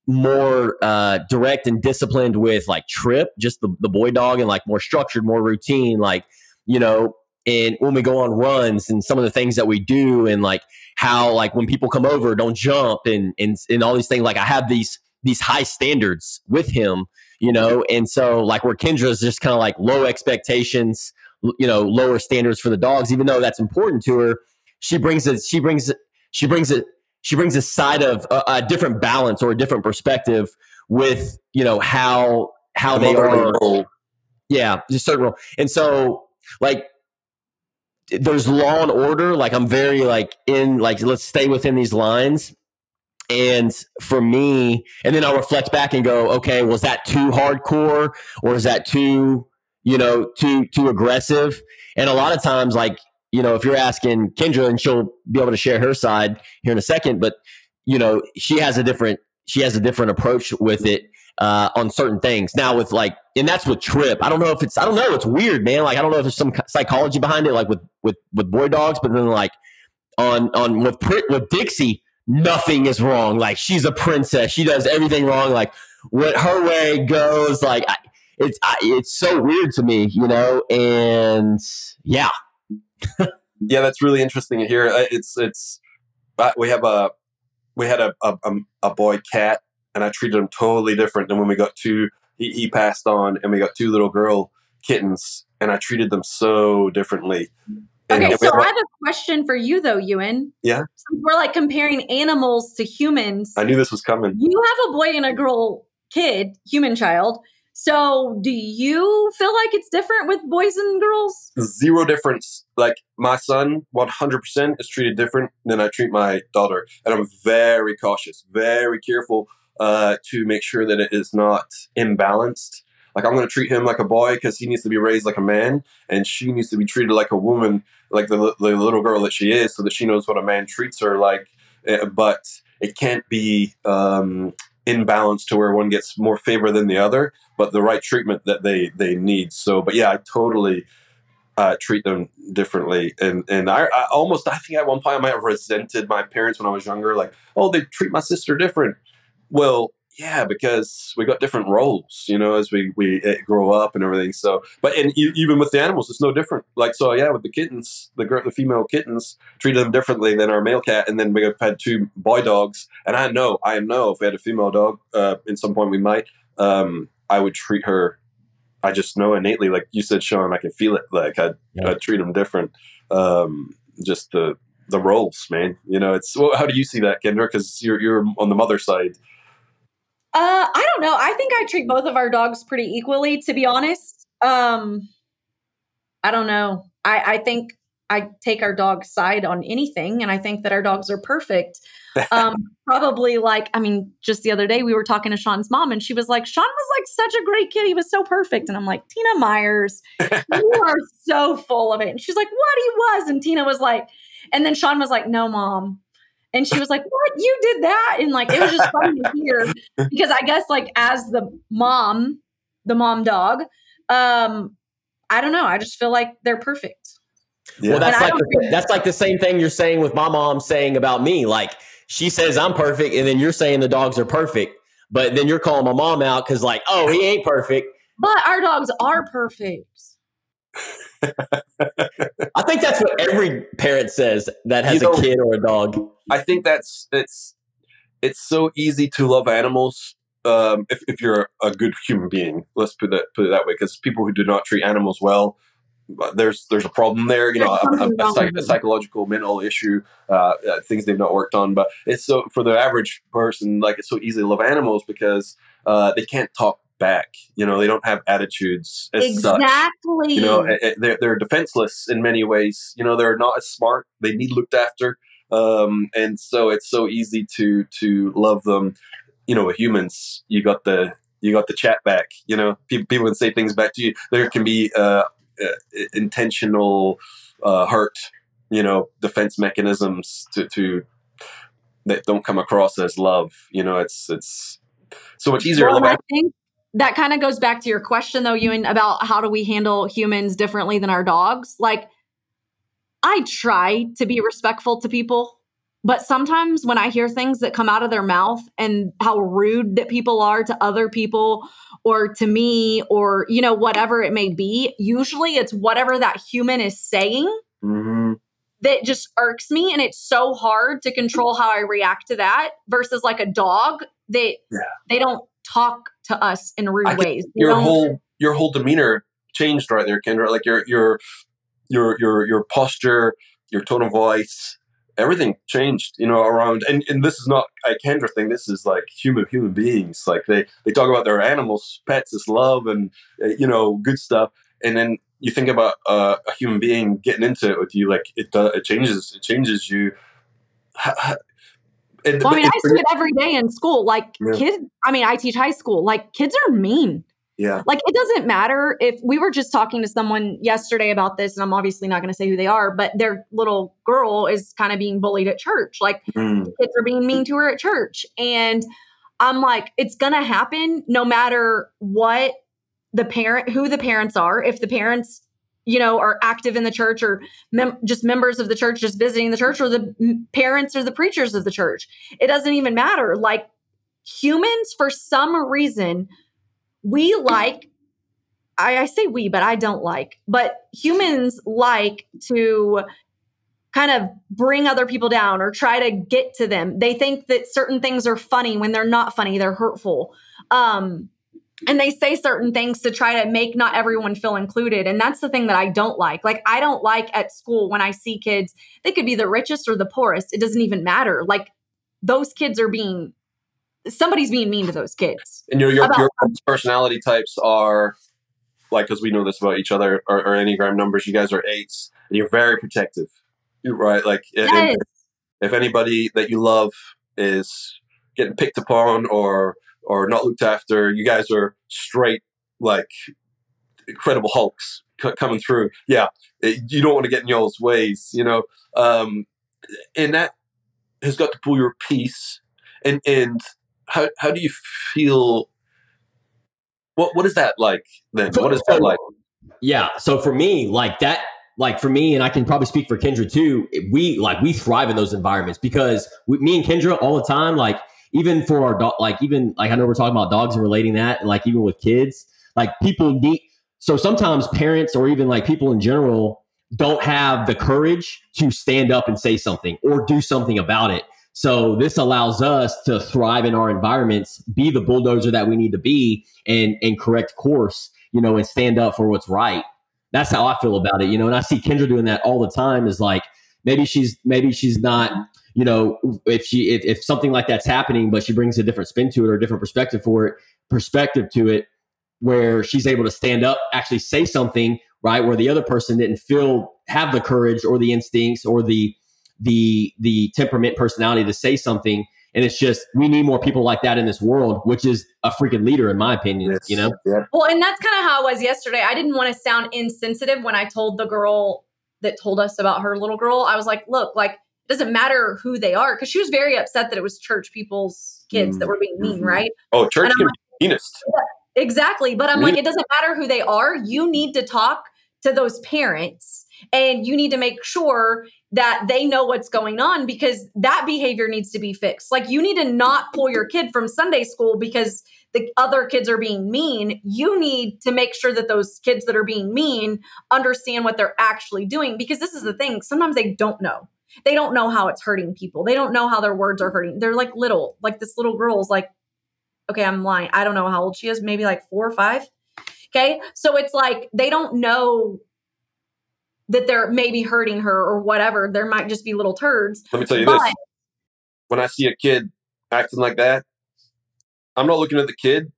more uh direct and disciplined with like Trip, just the, the boy dog and like more structured, more routine, like, you know, and when we go on runs and some of the things that we do and like how like when people come over don't jump and and and all these things like i have these these high standards with him you know and so like where kendra's just kind of like low expectations you know lower standards for the dogs even though that's important to her she brings it she brings it she brings it she brings a side of a, a different balance or a different perspective with you know how how they are
role.
yeah, just certain rule. And so, like, there's law and order. Like, I'm very like in like let's stay within these lines. And for me, and then I'll reflect back and go, okay, was that too hardcore, or is that too, you know, too too aggressive? And a lot of times, like, you know, if you're asking Kendra, and she'll be able to share her side here in a second, but you know, she has a different she has a different approach with it uh, on certain things. Now with like, and that's with Trip. I don't know if it's, I don't know. It's weird, man. Like, I don't know if there's some psychology behind it, like with with with boy dogs. But then like on on with with Dixie, nothing is wrong. Like she's a princess. She does everything wrong. Like what her way goes. Like I, it's I, it's so weird to me, you know. And yeah,
yeah, that's really interesting to hear. Uh, It's it's uh, we have a we had a a, um, a boy cat, and I treated him totally different than when we got two. He, he passed on, and we got two little girl kittens, and I treated them so differently. And
Okay,
we
so
have
I have a question for you though, Ewan.
Yeah?
Since we're like comparing animals to humans.
I knew this was coming.
you have a boy and a girl kid, human child. So do you feel like it's different with boys and girls?
Zero difference. Like my son, one hundred percent is treated different than I treat my daughter, and I'm very cautious, very careful uh, to make sure that it is not imbalanced. Like I'm going to treat him like a boy because he needs to be raised like a man, and she needs to be treated like a woman, like the, the little girl that she is, so that she knows what a man treats her like. Uh, But it can't be um, imbalanced to where one gets more favor than the other, but the right treatment that they they need. So, but yeah, I totally uh, treat them differently, and and I, I almost I think at one point I might have resented my parents when I was younger, like oh they treat my sister different. Well, yeah, because we got different roles, you know, as we we uh, grow up and everything. So, but and even with the animals, it's no different. Like so, yeah, with the kittens, the the female kittens treated them differently than our male cat, and then we have had two boy dogs. And I know, I know, if we had a female dog, uh, at some point we might, um, I would treat her. I just know innately, like you said, Sean, I can feel it. Like I,
Yeah.
I treat them different. Um, just the the roles, man. You know, it's. Well, how do you see that, Kendra? Because you're you're on the mother side.
Uh, I don't know. I think I treat both of our dogs pretty equally, to be honest. Um, I don't know. I, I think I take our dog's side on anything, and I think that our dogs are perfect. Um, probably like, I mean, just the other day we were talking to Sean's mom, and she was like, Sean was like such a great kid. He was so perfect. And I'm like, Tina Meyers, you are so full of it. And she's like, What he was? And Tina was like, and then Sean was like, No, mom. And she was like, What? You did that? And like, it was just funny to hear because I guess, like, as the mom, the mom dog, um, I don't know. I just feel like they're perfect.
Yeah.
well, that's
And
like the, that's like the same thing you're saying with my mom saying about me. Like she says I'm perfect, and then you're saying the dogs are perfect, but then you're calling my mom out because like, oh, he ain't perfect.
But our dogs are perfect.
I think that's what every parent says that has
You know-
a kid or a dog.
I think that's it's it's so easy to love animals um, if, if you're a good human being. Let's put that put it that way, because people who do not treat animals well, uh, there's there's a problem there. You know, a, a, a, psych, a psychological mental issue, uh, uh, things they've not worked on. But it's so for the average person, like it's so easy to love animals because uh, they can't talk back. You know, they don't have attitudes as such
exactly.
you know eh, eh, they're, they're defenseless in many ways you know they're not as smart they need looked after um, and so it's so easy to to love them. You know with humans you got the you got the chat back you know? People, people can say things back to you. There can be uh, uh, intentional uh, hurt you know defense mechanisms to to that don't come across as love you know? It's it's so much easier
Well, I think that kind of goes back to your question, though, Ewan, about how do we handle humans differently than our dogs? Like, I try to be respectful to people, but sometimes when I hear things that come out of their mouth and how rude that people are to other people or to me or, you know, whatever it may be, usually it's whatever that human is saying
hmm
that just irks me and it's so hard to control how I react to that versus like a dog that
Yeah.
they don't talk to us in rude ways.
Your whole your whole demeanor changed right there, Kendra. Like your your your your your posture, your tone of voice, everything changed. You know, around and, and this is not a Kendra thing. This is like human human beings. Like they they talk about their animals, pets as love, and uh, you know good stuff. And then you think about uh, a human being getting into it with you, like it does. It changes. It changes you. And,
well, I mean, I see it every day in school. Like
Yeah.
kids, I mean, I teach high school. Like kids are mean.
Yeah,
Like it doesn't matter if we were just talking to someone yesterday about this, and I'm obviously not going to say who they are, but their little girl is kind of being bullied at church. Like
Mm,
kids are being mean to her at church. And I'm like, it's gonna happen no matter what the parent, who the parents are. If the parents, you know, are active in the church or mem- just members of the church just visiting the church or the m- parents or the preachers of the church. It doesn't even matter. Like humans, for some reason, we like, I, I say we, but I don't like, but humans like to kind of bring other people down or try to get to them. They think that certain things are funny when they're not funny, they're hurtful. Um, and they say certain things to try to make not everyone feel included and that's the thing that i don't like like i don't like at school when i see kids they could be the richest or the poorest it doesn't even matter like those kids are being somebody's being mean to those kids
And your your,
About-
your personality types are like because we know this about each other or, or enneagram numbers. You guys are eights, and you're very protective, right? Like
yes.
if anybody that you love is getting picked upon or or not looked after, you guys are straight like incredible hulks c- coming through. Yeah, it- you don't want to get in y'all's ways, you know. Um, and that has got to pull your piece. And and how how do you feel? What what is that like then? What is that like?
Yeah. So for me, like that, like for me, and I can probably speak for Kendra too. We like we thrive in those environments because we, me and Kendra all the time, like even for our dog, like even like I know we're talking about dogs and relating that, and like even with kids, like people need. So sometimes parents or even like people in general don't have the courage to stand up and say something or do something about it. So this allows us to thrive in our environments, be the bulldozer that we need to be, and and correct course you know, and stand up for what's right. That's how I feel about it, you know. And I see Kendra doing that all the time. Is like maybe she's maybe she's not, you know, if she if, if something like that's happening, but she brings a different spin to it or a different perspective for it, perspective to it, where she's able to stand up, actually say something, right, where the other person didn't feel have the courage or the instincts or the the the temperament personality to say something. And it's just we need more people like that in this world, which is a freaking leader, in my opinion.
Yes.
You know,
Yeah.
Well, and that's kind of how it was yesterday. I didn't want to sound insensitive when I told the girl that told us about her little girl. I was like, look, like, it doesn't matter who they are. Cause she was very upset that it was church people's kids that were being mean,
Mhm.
right?
Oh, church
And I'm
can be meanest.
Exactly. But I'm
Really?
like, it doesn't matter who they are. You need to talk to those parents and you need to make sure that they know what's going on because that behavior needs to be fixed. Like, you need to not pull your kid from Sunday school because the other kids are being mean. You need to make sure that those kids that are being mean understand what they're actually doing because this is the thing. Sometimes they don't know. They don't know how it's hurting people. They don't know how their words are hurting. They're like little, like this little girl is like, okay, I'm lying. I don't know how old she is, maybe like four or five. Okay. So it's like they don't know that they're maybe hurting her or whatever. There might just be little turds.
Let me tell you
But
this: when I see a kid acting like that, I'm not looking at the kid.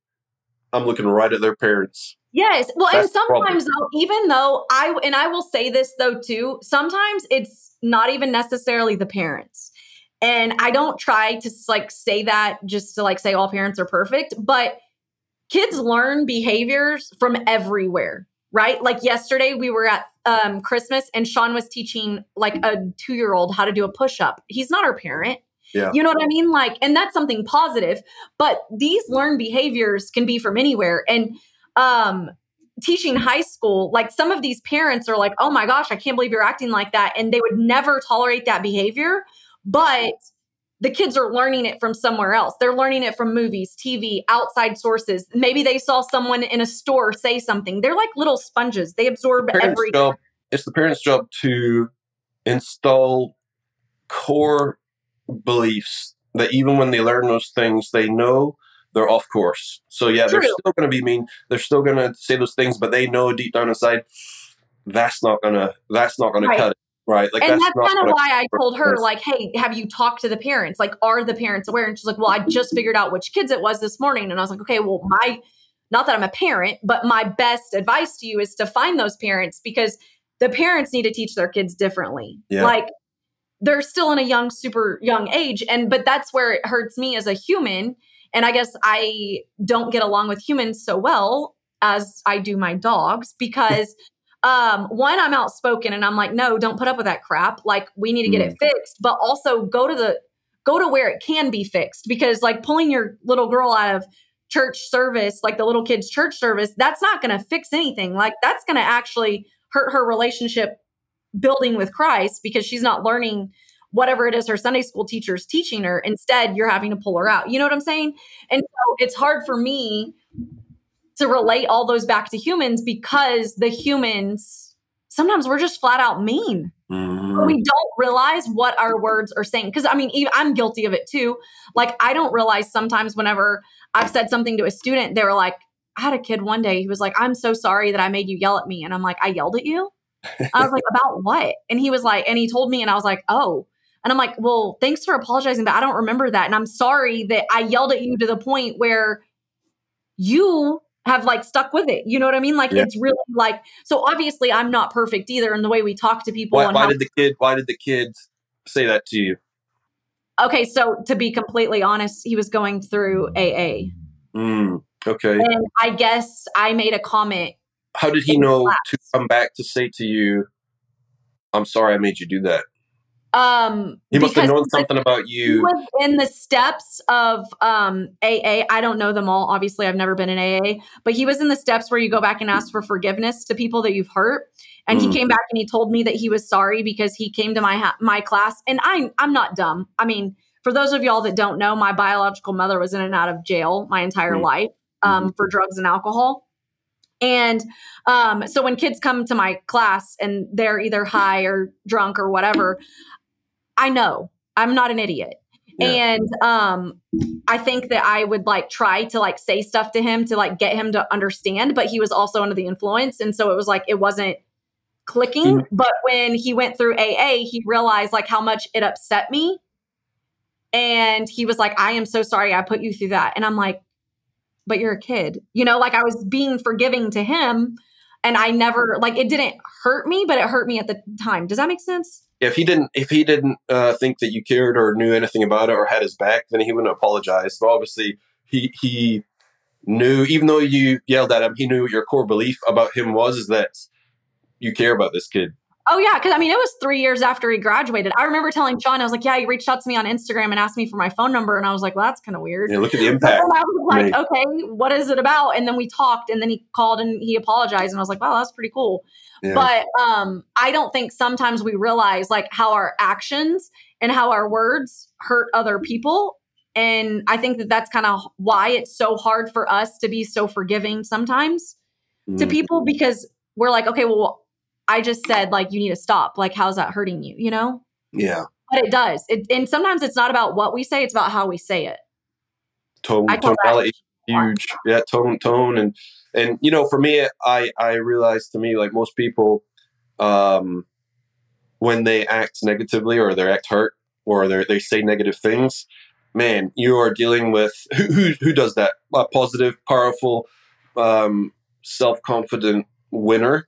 I'm looking right at their parents.
yes. Well,
That's
and sometimes though, even though I and I will say this though too, sometimes it's not even necessarily the parents. And I don't try to like say that just to like say all parents are perfect, but kids learn behaviors from everywhere, right? Like yesterday we were at um Christmas and Sean was teaching like a 2-year-old how to do a push-up. He's not our parent.
Yeah.
You know what I mean? Like and that's something positive, but these learned behaviors can be from anywhere and um teaching high school, like some of these parents are like, "Oh my gosh, I can't believe you're acting like that." And they would never tolerate that behavior, but the kids are learning it from somewhere else. They're learning it from movies, TV, outside sources. Maybe they saw someone in a store say something. They're like little sponges. They absorb
Parents'
every
job. It's the parents' job to install core beliefs that even when they learn those things, they know they're off course. So yeah, they're still going to be mean. They're still going to say those things, but they know deep down inside that's not gonna that's not gonna
Right.
cut it. Right? Like
and that's,
not
kind of why I told her, like, hey, have you talked to the parents? Like, are the parents aware? And she's like, well, I just figured out which kids it was this morning. And I was like, okay, well, my, not that I'm a parent, but my best advice to you is to find those parents because the parents need to teach their kids differently.
Yeah.
Like, they're still in a young, super young age. And, but that's where it hurts me as a human. And I guess I don't get along with humans so well as I do my dogs because um one i'm outspoken and i'm like no don't put up with that crap like we need to get it fixed but also go to the go to where it can be fixed because like pulling your little girl out of church service like the little kids church service that's not going to fix anything like that's going to actually hurt her relationship building with Christ because she's not learning whatever it is her Sunday school teacher is teaching her. Instead, you're having to pull her out. You know what I'm saying? And so it's hard for me to relate all those back to humans because the humans sometimes we're just flat out mean.
Mhm.
We don't realize what our words are saying. Because I mean, even, I'm guilty of it too. Like, I don't realize sometimes whenever I've said something to a student, they were like, I had a kid one day, he was like, I'm so sorry that I made you yell at me. And I'm like, I yelled at you? I was like, about what? And he was like, and he told me, and I was like, oh. And I'm like, well, thanks for apologizing, but I don't remember that. And I'm sorry that I yelled at you to the point where you have like stuck with it. You know what I mean? Like
Yeah.
it's really like so obviously I'm not perfect either in the way we talk to people
Why,
and
why did the kid? Why did the kid say that to you?
Okay, so to be completely honest, he was going through AA.
Mm, okay.
And I guess I made a comment.
How did he know
class.
to come back to say to you, "I'm sorry, I made you do that"?
Um
He must have known something about
He
you.
was in the steps of um AA. I don't know them all. Obviously, I've never been in AA, but he was in the steps where you go back and ask for forgiveness to people that you've hurt. And
Mm.
he came back and he told me that he was sorry because he came to my ha- my class. And I'm I'm not dumb. I mean, for those of y'all that don't know, my biological mother was in and out of jail my entire
Mm.
life um, for drugs and alcohol. And um, so when kids come to my class and they're either high or drunk or whatever, I know I'm not an idiot.
Yeah.
And um, I think that I would like try to like say stuff to him to like get him to understand, but he was also under the influence. And so it was like it wasn't clicking.
Mhm.
But when he went through AA, he realized like how much it upset me. And he was like, I am so sorry I put you through that. And I'm like, but you're a kid. You know, like I was being forgiving to him. And I never like it didn't hurt me, but it hurt me at the time. Does that make sense?
If he didn't, if he didn't uh, think that you cared or knew anything about it or had his back, then he wouldn't apologize. So obviously, he he knew, even though you yelled at him, he knew what your core belief about him was is that you care about this kid.
Oh yeah, because I mean it was three years after he graduated. I remember telling Sean, I was like, "Yeah, he reached out to me on Instagram and asked me for my phone number," and I was like, "Well, that's kind of weird."
Know, look at the impact.
I was like,
made.
"Okay, what is it about?" And then we talked, and then he called and he apologized, and I was like, "Wow, that's pretty cool."
Yeah.
But um, I don't think sometimes we realize like how our actions and how our words hurt other people, and I think that that's kind of why it's so hard for us to be so forgiving sometimes to
Mm.
people because we're like, okay, well, I just said like you need to stop. Like, how's that hurting you? You know?
yeah,
But it does. It, and sometimes it's not about what we say; it's about how we say it.
tone tonality huge. Yeah, tone tone and and you know for me, I I realized to me like most people, um, when they act negatively or they act hurt or they they say negative things, man, you are dealing with who who, who does that? A positive, powerful, um, self confident winner.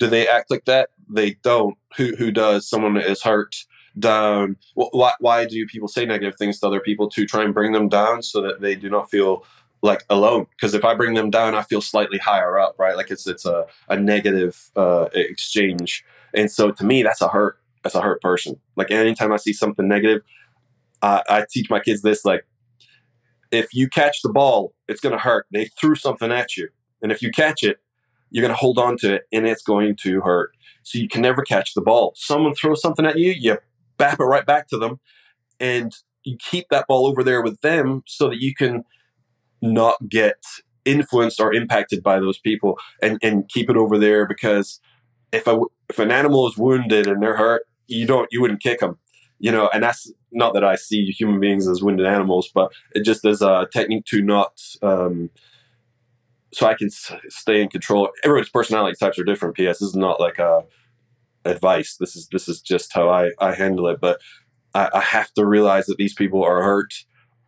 Do they act like that? They don't. Who who does? Someone is hurt, down. Why why do people say negative things to other people to try and bring them down so that they do not feel like alone? Because if I bring them down, I feel slightly higher up, right? Like it's it's a a negative uh, exchange, and so to me, that's a hurt. That's a hurt person. Like anytime I see something negative, I, I teach my kids this: like if you catch the ball, it's going to hurt. They threw something at you, and if you catch it, you're going to hold on to it, and it's going to hurt. So you can never catch the ball. Someone throws something at you, you bap it right back to them, and you keep that ball over there with them so that you can not get influenced or impacted by those people, and and keep it over there because if a if an animal is wounded and they're hurt, you don't you wouldn't kick them, you know. And that's not that I see human beings as wounded animals, but it just as a technique to not. Um, so I can s- stay in control. Everyone's personality types are different. P.S. This is not like a advice. This is this is just how I I handle it. But I, I have to realize that these people are hurt,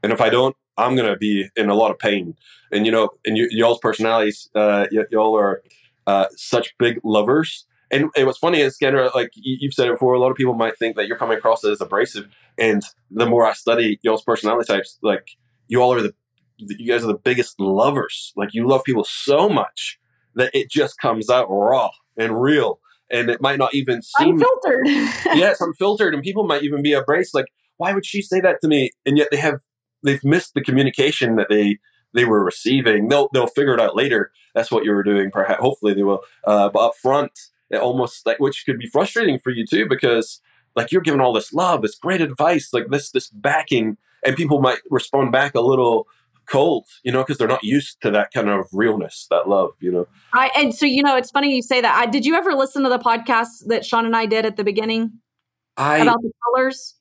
and if I don't, I'm gonna be in a lot of pain. And you know, and you, y'all's personalities, uh, y- y'all are uh, such big lovers. And, and what's funny is, Kendra, like you- you've said it before, a lot of people might think that you're coming across as abrasive. And the more I study y'all's personality types, like you all are the, you guys are the biggest lovers. Like you love people so much that it just comes out raw and real. And it might not even seem
filtered.
yes, I'm filtered, and people might even be abrasive. Like, why would she say that to me? And yet they have they've missed the communication that they they were receiving. They'll they'll figure it out later. That's what you were doing. Perhaps, hopefully, they will. Uh, but up front, it almost like which could be frustrating for you too because like you're giving all this love, this great advice, like this this backing, and people might respond back a little cold, you know, because they're not used to that kind of realness, that love, you know.
I and so you know, it's funny you say that. I, did you ever listen to the podcast that Sean and I did at the beginning
I
about the colors?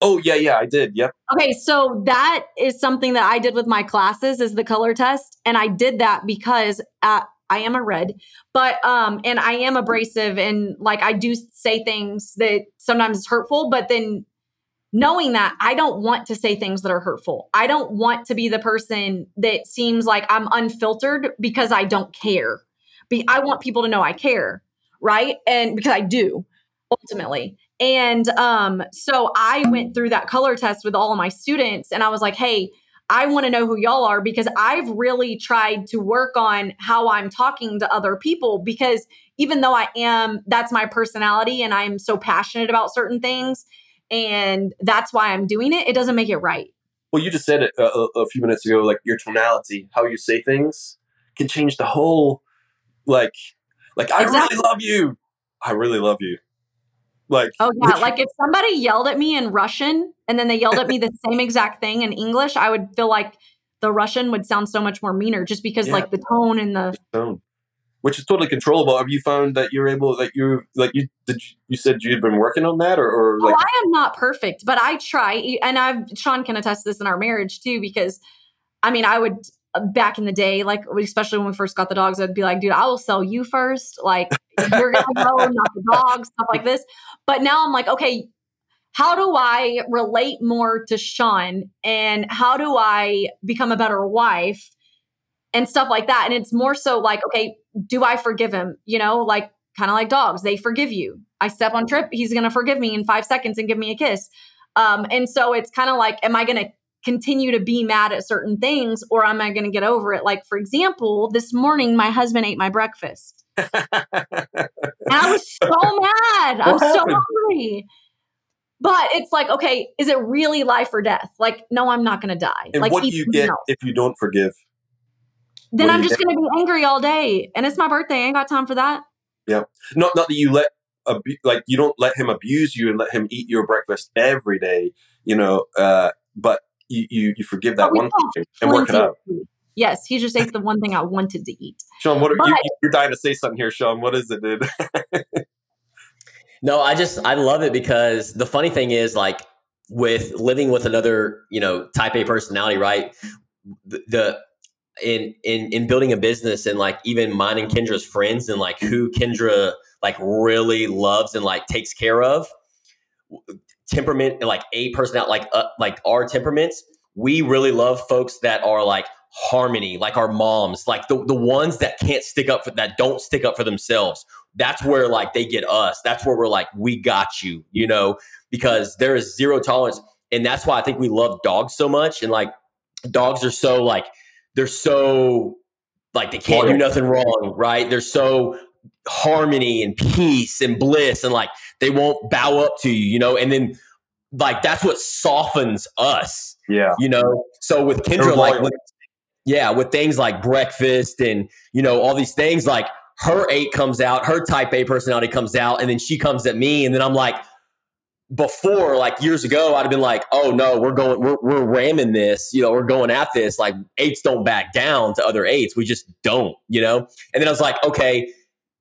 oh yeah yeah I did yep
Okay, so that is something that I did with my classes is the color test, and I did that because uh, I am a red, but um, and I am abrasive, and like I do say things that sometimes hurtful, but then knowing that I don't want to say things that are hurtful. I don't want to be the person that seems like I'm unfiltered because I don't care. Be I want people to know I care, right? And because I do ultimately. And um, so I went through that color test with all of my students, and I was like, hey, I want to know who y'all are because I've really tried to work on how I'm talking to other people because even though I am, that's my personality and I'm so passionate about certain things and that's why I'm doing it, it doesn't make it right.
well you just said it a, a, a few minutes ago like your tonality how you say things can change the whole like like I
Exactly.
really love you I really love you like
Oh yeah, like if somebody yelled at me in Russian and then they yelled at me the same exact thing in English, I would feel like the Russian would sound so much more meaner just because
Yeah.
like the tone and the
tone, which is totally controllable. Have you found that you're able that you like you did you, you said you'd been working on that or, or like
oh, I am not perfect, but I try. And I've Sean can attest this in our marriage too, because I mean, I would uh, back in the day, like especially when we first got the dogs, I'd be like, dude, I will sell you first. Like you're gonna go, not the dogs, stuff like this. But now I'm like, okay, how do I relate more to Sean and how do I become a better wife and stuff like that? And it's more so like, okay, do I forgive him? You know, like kind of like dogs, they forgive you. I step on trip, he's gonna forgive me in five seconds and give me a kiss. Um, and so it's kind of like, am I gonna continue to be mad at certain things or am I gonna get over it? Like, for example, this morning my husband ate my breakfast. I was so mad. I
What
was so
happened?
hungry. But it's like, okay, is it really life or death? Like, no, I'm not going to die.
and
like,
what do you get
else.
if you don't forgive?
Then I'm just going to be angry all day. And it's my birthday. I ain't got time for that.
Yeah, Not not that you let abu- like you don't let him abuse you and let him eat your breakfast every day, you know, uh, but you, you you forgive that one thing and work it
Plenty
out.
Yes, he just ate the one thing I wanted to eat.
Sean, what are
But-
you, you're dying to say something here, Sean? What is it, dude?
No, I just I love it because the funny thing is like with living with another, you know, type A personality, right? The, the in in in building a business and like even mine and Kendra's friends and like who Kendra like really loves and like takes care of temperament like a personality like uh, like our temperaments we really love folks that are like harmony like our moms like the, the ones that can't stick up for that don't stick up for themselves. That's where like they get us. That's where we're like we got you you know? Because there is zero tolerance and that's why i think we love dogs so much and like dogs are so like they're so like they can't do nothing wrong right? They're so harmony and peace and bliss and like they won't bow up to you you know? And then like that's what softens us
yeah.
you know? So with kendra like with, yeah with things like breakfast and you know all these things like her eight comes out her type a personality comes out and then she comes at me and then i'm like before like years ago i'd have been like oh no we're going we're, we're ramming this you know we're going at this. Like eights don't back down to other eights. We just don't you know? And then i was like okay.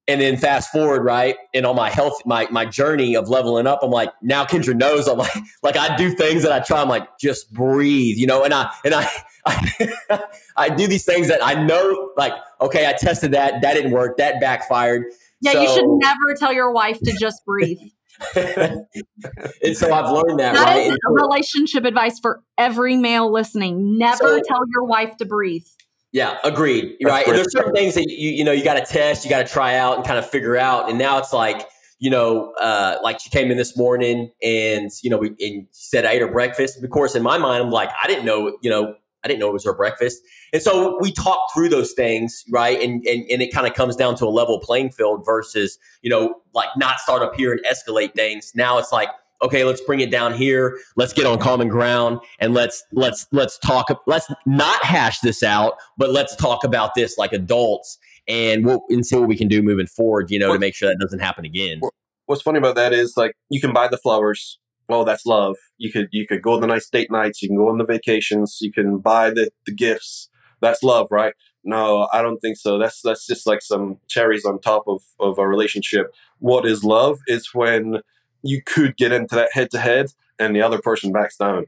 And then fast forward right and on my health my my journey of leveling up i'm like now kendra knows i'm like like i do things that i try i'm like just breathe you know? And i and i i, I do these things that i know like okay i tested that that didn't work that backfired.
Yeah, you should never tell your wife to just breathe.
and so i've learned that,
That
right
is
And
a relationship advice for every male listening. Never
So-
tell your wife to breathe.
Yeah, agreed.
That's
right. And there's certain things that you you know you got to test, you got to try out, and kind of figure out. And now it's like you know, uh, like she came in this morning, and you know, we and she said I ate her breakfast. Of course, in my mind, I'm like, I didn't know, you know, I didn't know it was her breakfast. And so we talked through those things, right? And and and it kind of comes down to a level playing field versus you know, like not start up here and escalate things. Now it's like. Okay, let's bring it down here. Let's get on common ground and let's let's let's talk. Let's not hash this out, but let's talk about this like adults and we'll and see what we can do moving forward. You know, to make sure that doesn't happen again.
What's funny about that is like you can buy the flowers. Oh, that's love. You could you could go on the nice date nights. You can go on the vacations. You can buy the the gifts. That's love, right? No, I don't think so. That's that's just like some cherries on top of of a relationship. What is love? Is when you could get into that head to head and the other person backs down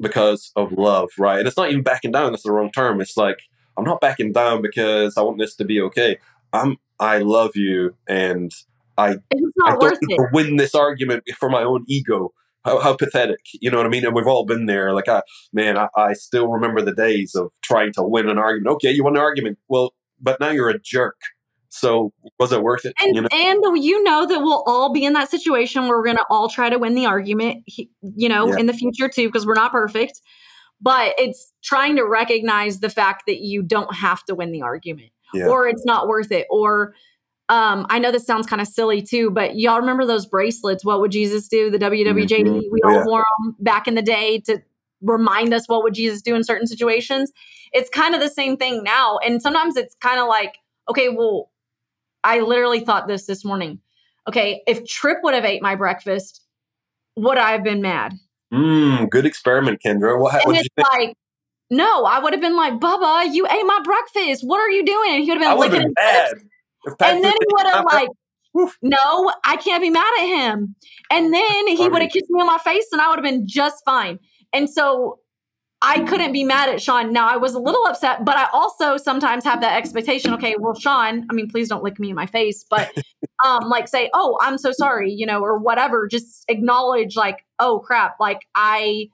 because of love, right? And it's not even backing down. That's the wrong term. It's like I'm not backing down because I want this to be okay. I'm I love you and I I don't win this argument for my own ego. How, how, pathetic, you know what I mean? And we've all been there. Like, I, man, I, I still remember the days of trying to win an argument. Okay, you won an argument. Well, but now you're a jerk. So was it worth it?
And you know? and you know that we'll all be in that situation where we're going to all try to win the argument, you know, yeah. in the future too, because we're not perfect. But it's trying to recognize the fact that you don't have to win the argument, yeah. or it's not worth it, or um, I know this sounds kind of silly too, but y'all remember those bracelets? What would Jesus do? The WWJD, mm-hmm. we all yeah. wore them back in the day to remind us what would Jesus do in certain situations. It's kind of the same thing now, and sometimes it's kind of like, okay, well, I literally thought this this morning. Okay, if Trip would have ate my breakfast, would I have been mad?
Mm, good experiment, Kendra. What,
and it's like, no, I would have been like, Bubba, you ate my breakfast. What are you doing? And he would have been, been mad. And then he would have like, no, I can't be mad at him. And then he would have kissed me on my face and I would have been just fine. And so I couldn't be mad at Sean. Now I was a little upset, but I also sometimes have that expectation. Okay, well, Sean, I mean, please don't lick me in my face, but um, like say, oh, I'm so sorry, you know, or whatever. Just acknowledge, like, oh crap, like I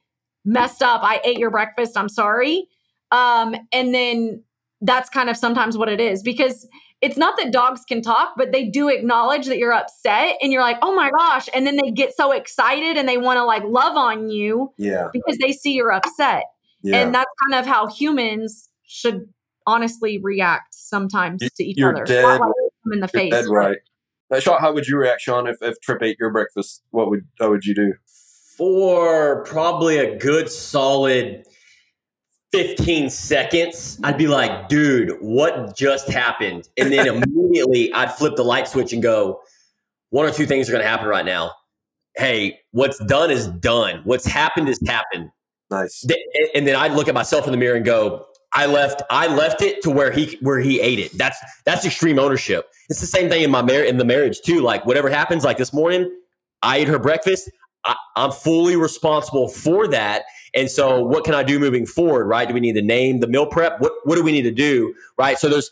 messed up. I ate your breakfast. I'm sorry. Um, and then that's kind of sometimes what it is because it's not that dogs can talk, but they do acknowledge that you're upset and you're like, oh my gosh. And then they get so excited and they want to like love on you
yeah.
because they see you're upset. Yeah. And that's kind of how humans should honestly react sometimes to each
you're
other.
Dead, like
in the face.
Dead right. Sean, how would you react, Sean, if, if Trip ate your breakfast? What would how would you do?
For probably a good solid 15 seconds, I'd be like, dude, what just happened? And then immediately I'd flip the light switch and go, one or two things are going to happen right now. Hey, what's done is done. What's happened is happened.
Nice.
And then I'd look at myself in the mirror and go, I left I left it to where he where he ate it. That's that's extreme ownership. It's the same thing in my mar- in the marriage too. Like whatever happens, like this morning, I ate her breakfast. I, I'm fully responsible for that. And so, what can I do moving forward? Right? Do we need to name the meal prep? What What do we need to do? Right? So there's,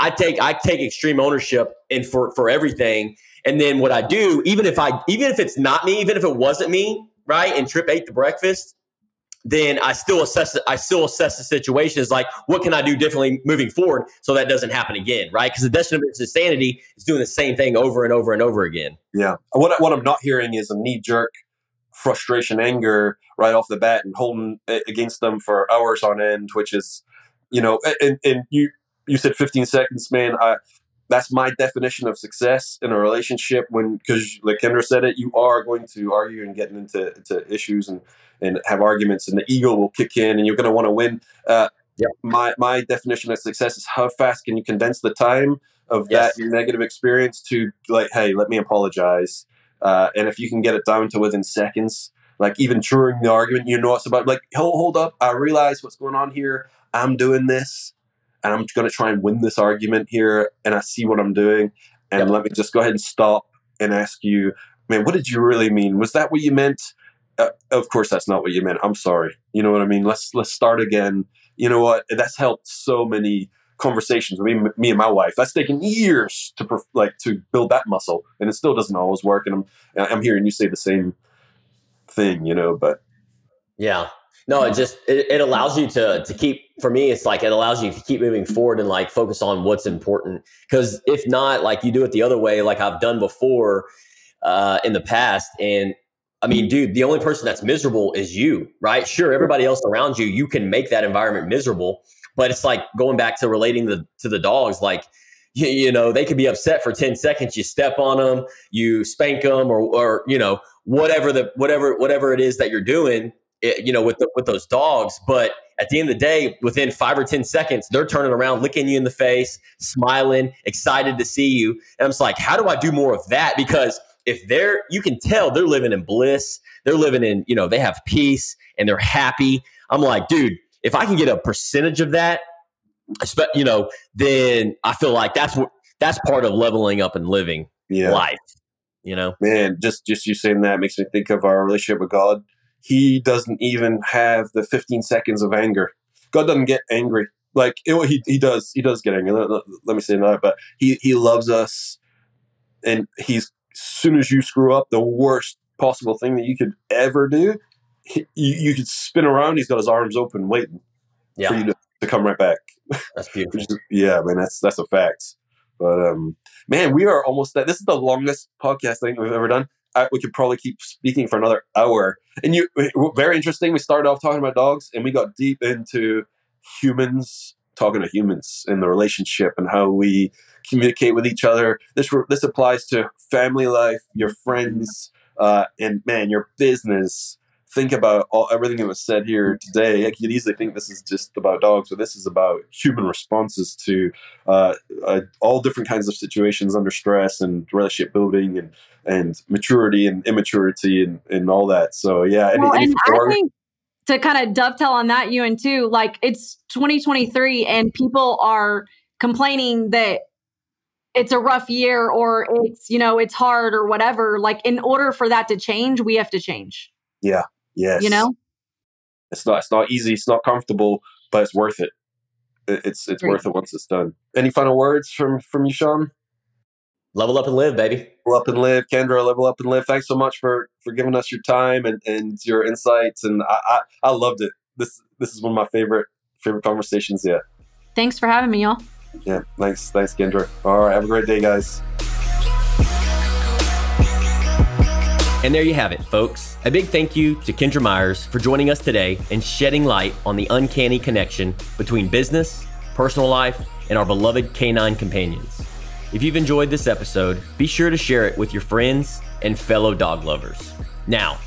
I take I take extreme ownership and for for everything. And then what I do, even if I even if it's not me, even if it wasn't me, right? And Trip ate the breakfast, then I still assess. I still assess the situation as like, what can I do differently moving forward so that doesn't happen again, right? Because the definition of insanity is doing the same thing over and over and over again.
Yeah. What what I'm not hearing is a knee jerk frustration, anger right off the bat, and holding against them for hours on end, which is, you know, and and you you said 15 seconds, man. I that's my definition of success in a relationship when because like kendra said it you are going to argue and getting into, into issues and and have arguments and the ego will kick in and you're going to want to win uh,
yep.
my my definition of success is how fast can you condense the time of yes. that negative experience to like hey let me apologize uh, and if you can get it down to within seconds like even during the argument you know it's about like hold, hold up i realize what's going on here i'm doing this and I'm going to try and win this argument here, and I see what I'm doing, and yep. let me just go ahead and stop and ask you, man, what did you really mean? Was that what you meant? Uh, of course, that's not what you meant. I'm sorry. You know what I mean? Let's let's start again. You know what? That's helped so many conversations with me, me and my wife. That's taken years to like to build that muscle, and it still doesn't always work. And I'm I'm hearing you say the same thing, you know. But
yeah, no, it just it, it allows you to to keep for me it's like it allows you to keep moving forward and like focus on what's important because if not like you do it the other way like I've done before uh in the past and I mean, dude, the only person that's miserable is you, right? Sure, everybody else around you, you can make that environment miserable, but it's like going back to relating the to the dogs, like you, you know, they could be upset for 10 seconds, you step on them, you spank them or or you know, whatever the whatever whatever it is that you're doing, it, you know, with the, with those dogs, but at the end of the day, within five or 10 seconds, they're turning around, licking you in the face, smiling, excited to see you. And I'm just like, how do I do more of that? Because if they're, you can tell they're living in bliss, they're living in, you know, they have peace and they're happy. I'm like, dude, if I can get a percentage of that, you know, then I feel like that's what that's part of leveling up and living yeah. life. You know,
man, just just you saying that makes me think of our relationship with God. He doesn't even have the 15 seconds of anger. God doesn't get angry. Like it, he he does he does get angry. Let, let, me say that, but he he loves us, and he's as soon as you screw up, the worst possible thing that you could ever do, he, you, you could spin around. He's got his arms open, waiting yeah. for you to, to come right back.
That's beautiful.
yeah, man, that's that's a fact. But um, man, we are almost that. This is the longest podcast thing we've ever done. I, we could probably keep speaking for another hour. And you, very interesting. We started off talking about dogs, and we got deep into humans, talking to humans and the relationship and how we communicate with each other. This this applies to family life, your friends, uh, and man, your business think about all everything that was said here today, I could easily think this is just about dogs, but this is about human responses to uh, uh, all different kinds of situations under stress and relationship building and and maturity and immaturity and, and all that. So yeah, any,
well, any I think to kind of dovetail on that, you and too, like it's 2023 and people are complaining that it's a rough year or it's you know it's hard or whatever. Like in order for that to change we have to change.
Yeah Yes.
You know?
It's not it's not easy, it's not comfortable, but it's worth it. It's it's Great. worth it once it's done. Any final words from from you, Sean?
Level up and live, baby.
Level up and live, Kendra. Level up and live. Thanks so much for for giving us your time and, and your insights. And I, I, I loved it. This this is one of my favorite favorite conversations yet.
Thanks for having me, y'all.
Yeah, thanks, thanks, Kendra. All right, have a great day, guys.
And there you have it, folks. A big thank you to Kendra Meyers for joining us today and shedding light on the uncanny connection between business, personal life, and our beloved canine companions. If you've enjoyed this episode, be sure to share it with your friends and fellow dog lovers. Now,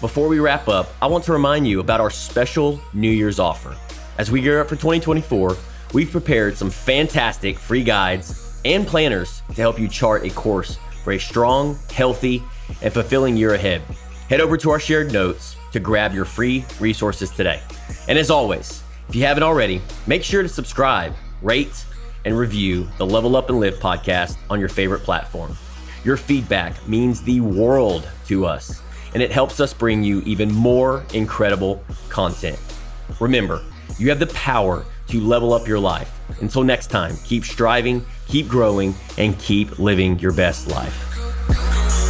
before we wrap up, I want to remind you about our special New Year's offer. As we gear up for 2024, we've prepared some fantastic free guides and planners to help you chart a course for a strong, healthy, and fulfilling year ahead. Head over to our shared notes to grab your free resources today. And as always, if you haven't already, make sure to subscribe, rate, and review the Level Up and Live podcast on your favorite platform. Your feedback means the world to us, and it helps us bring you even more incredible content. Remember, you have the power to level up your life. Until next time, keep striving, keep growing, and keep living your best life.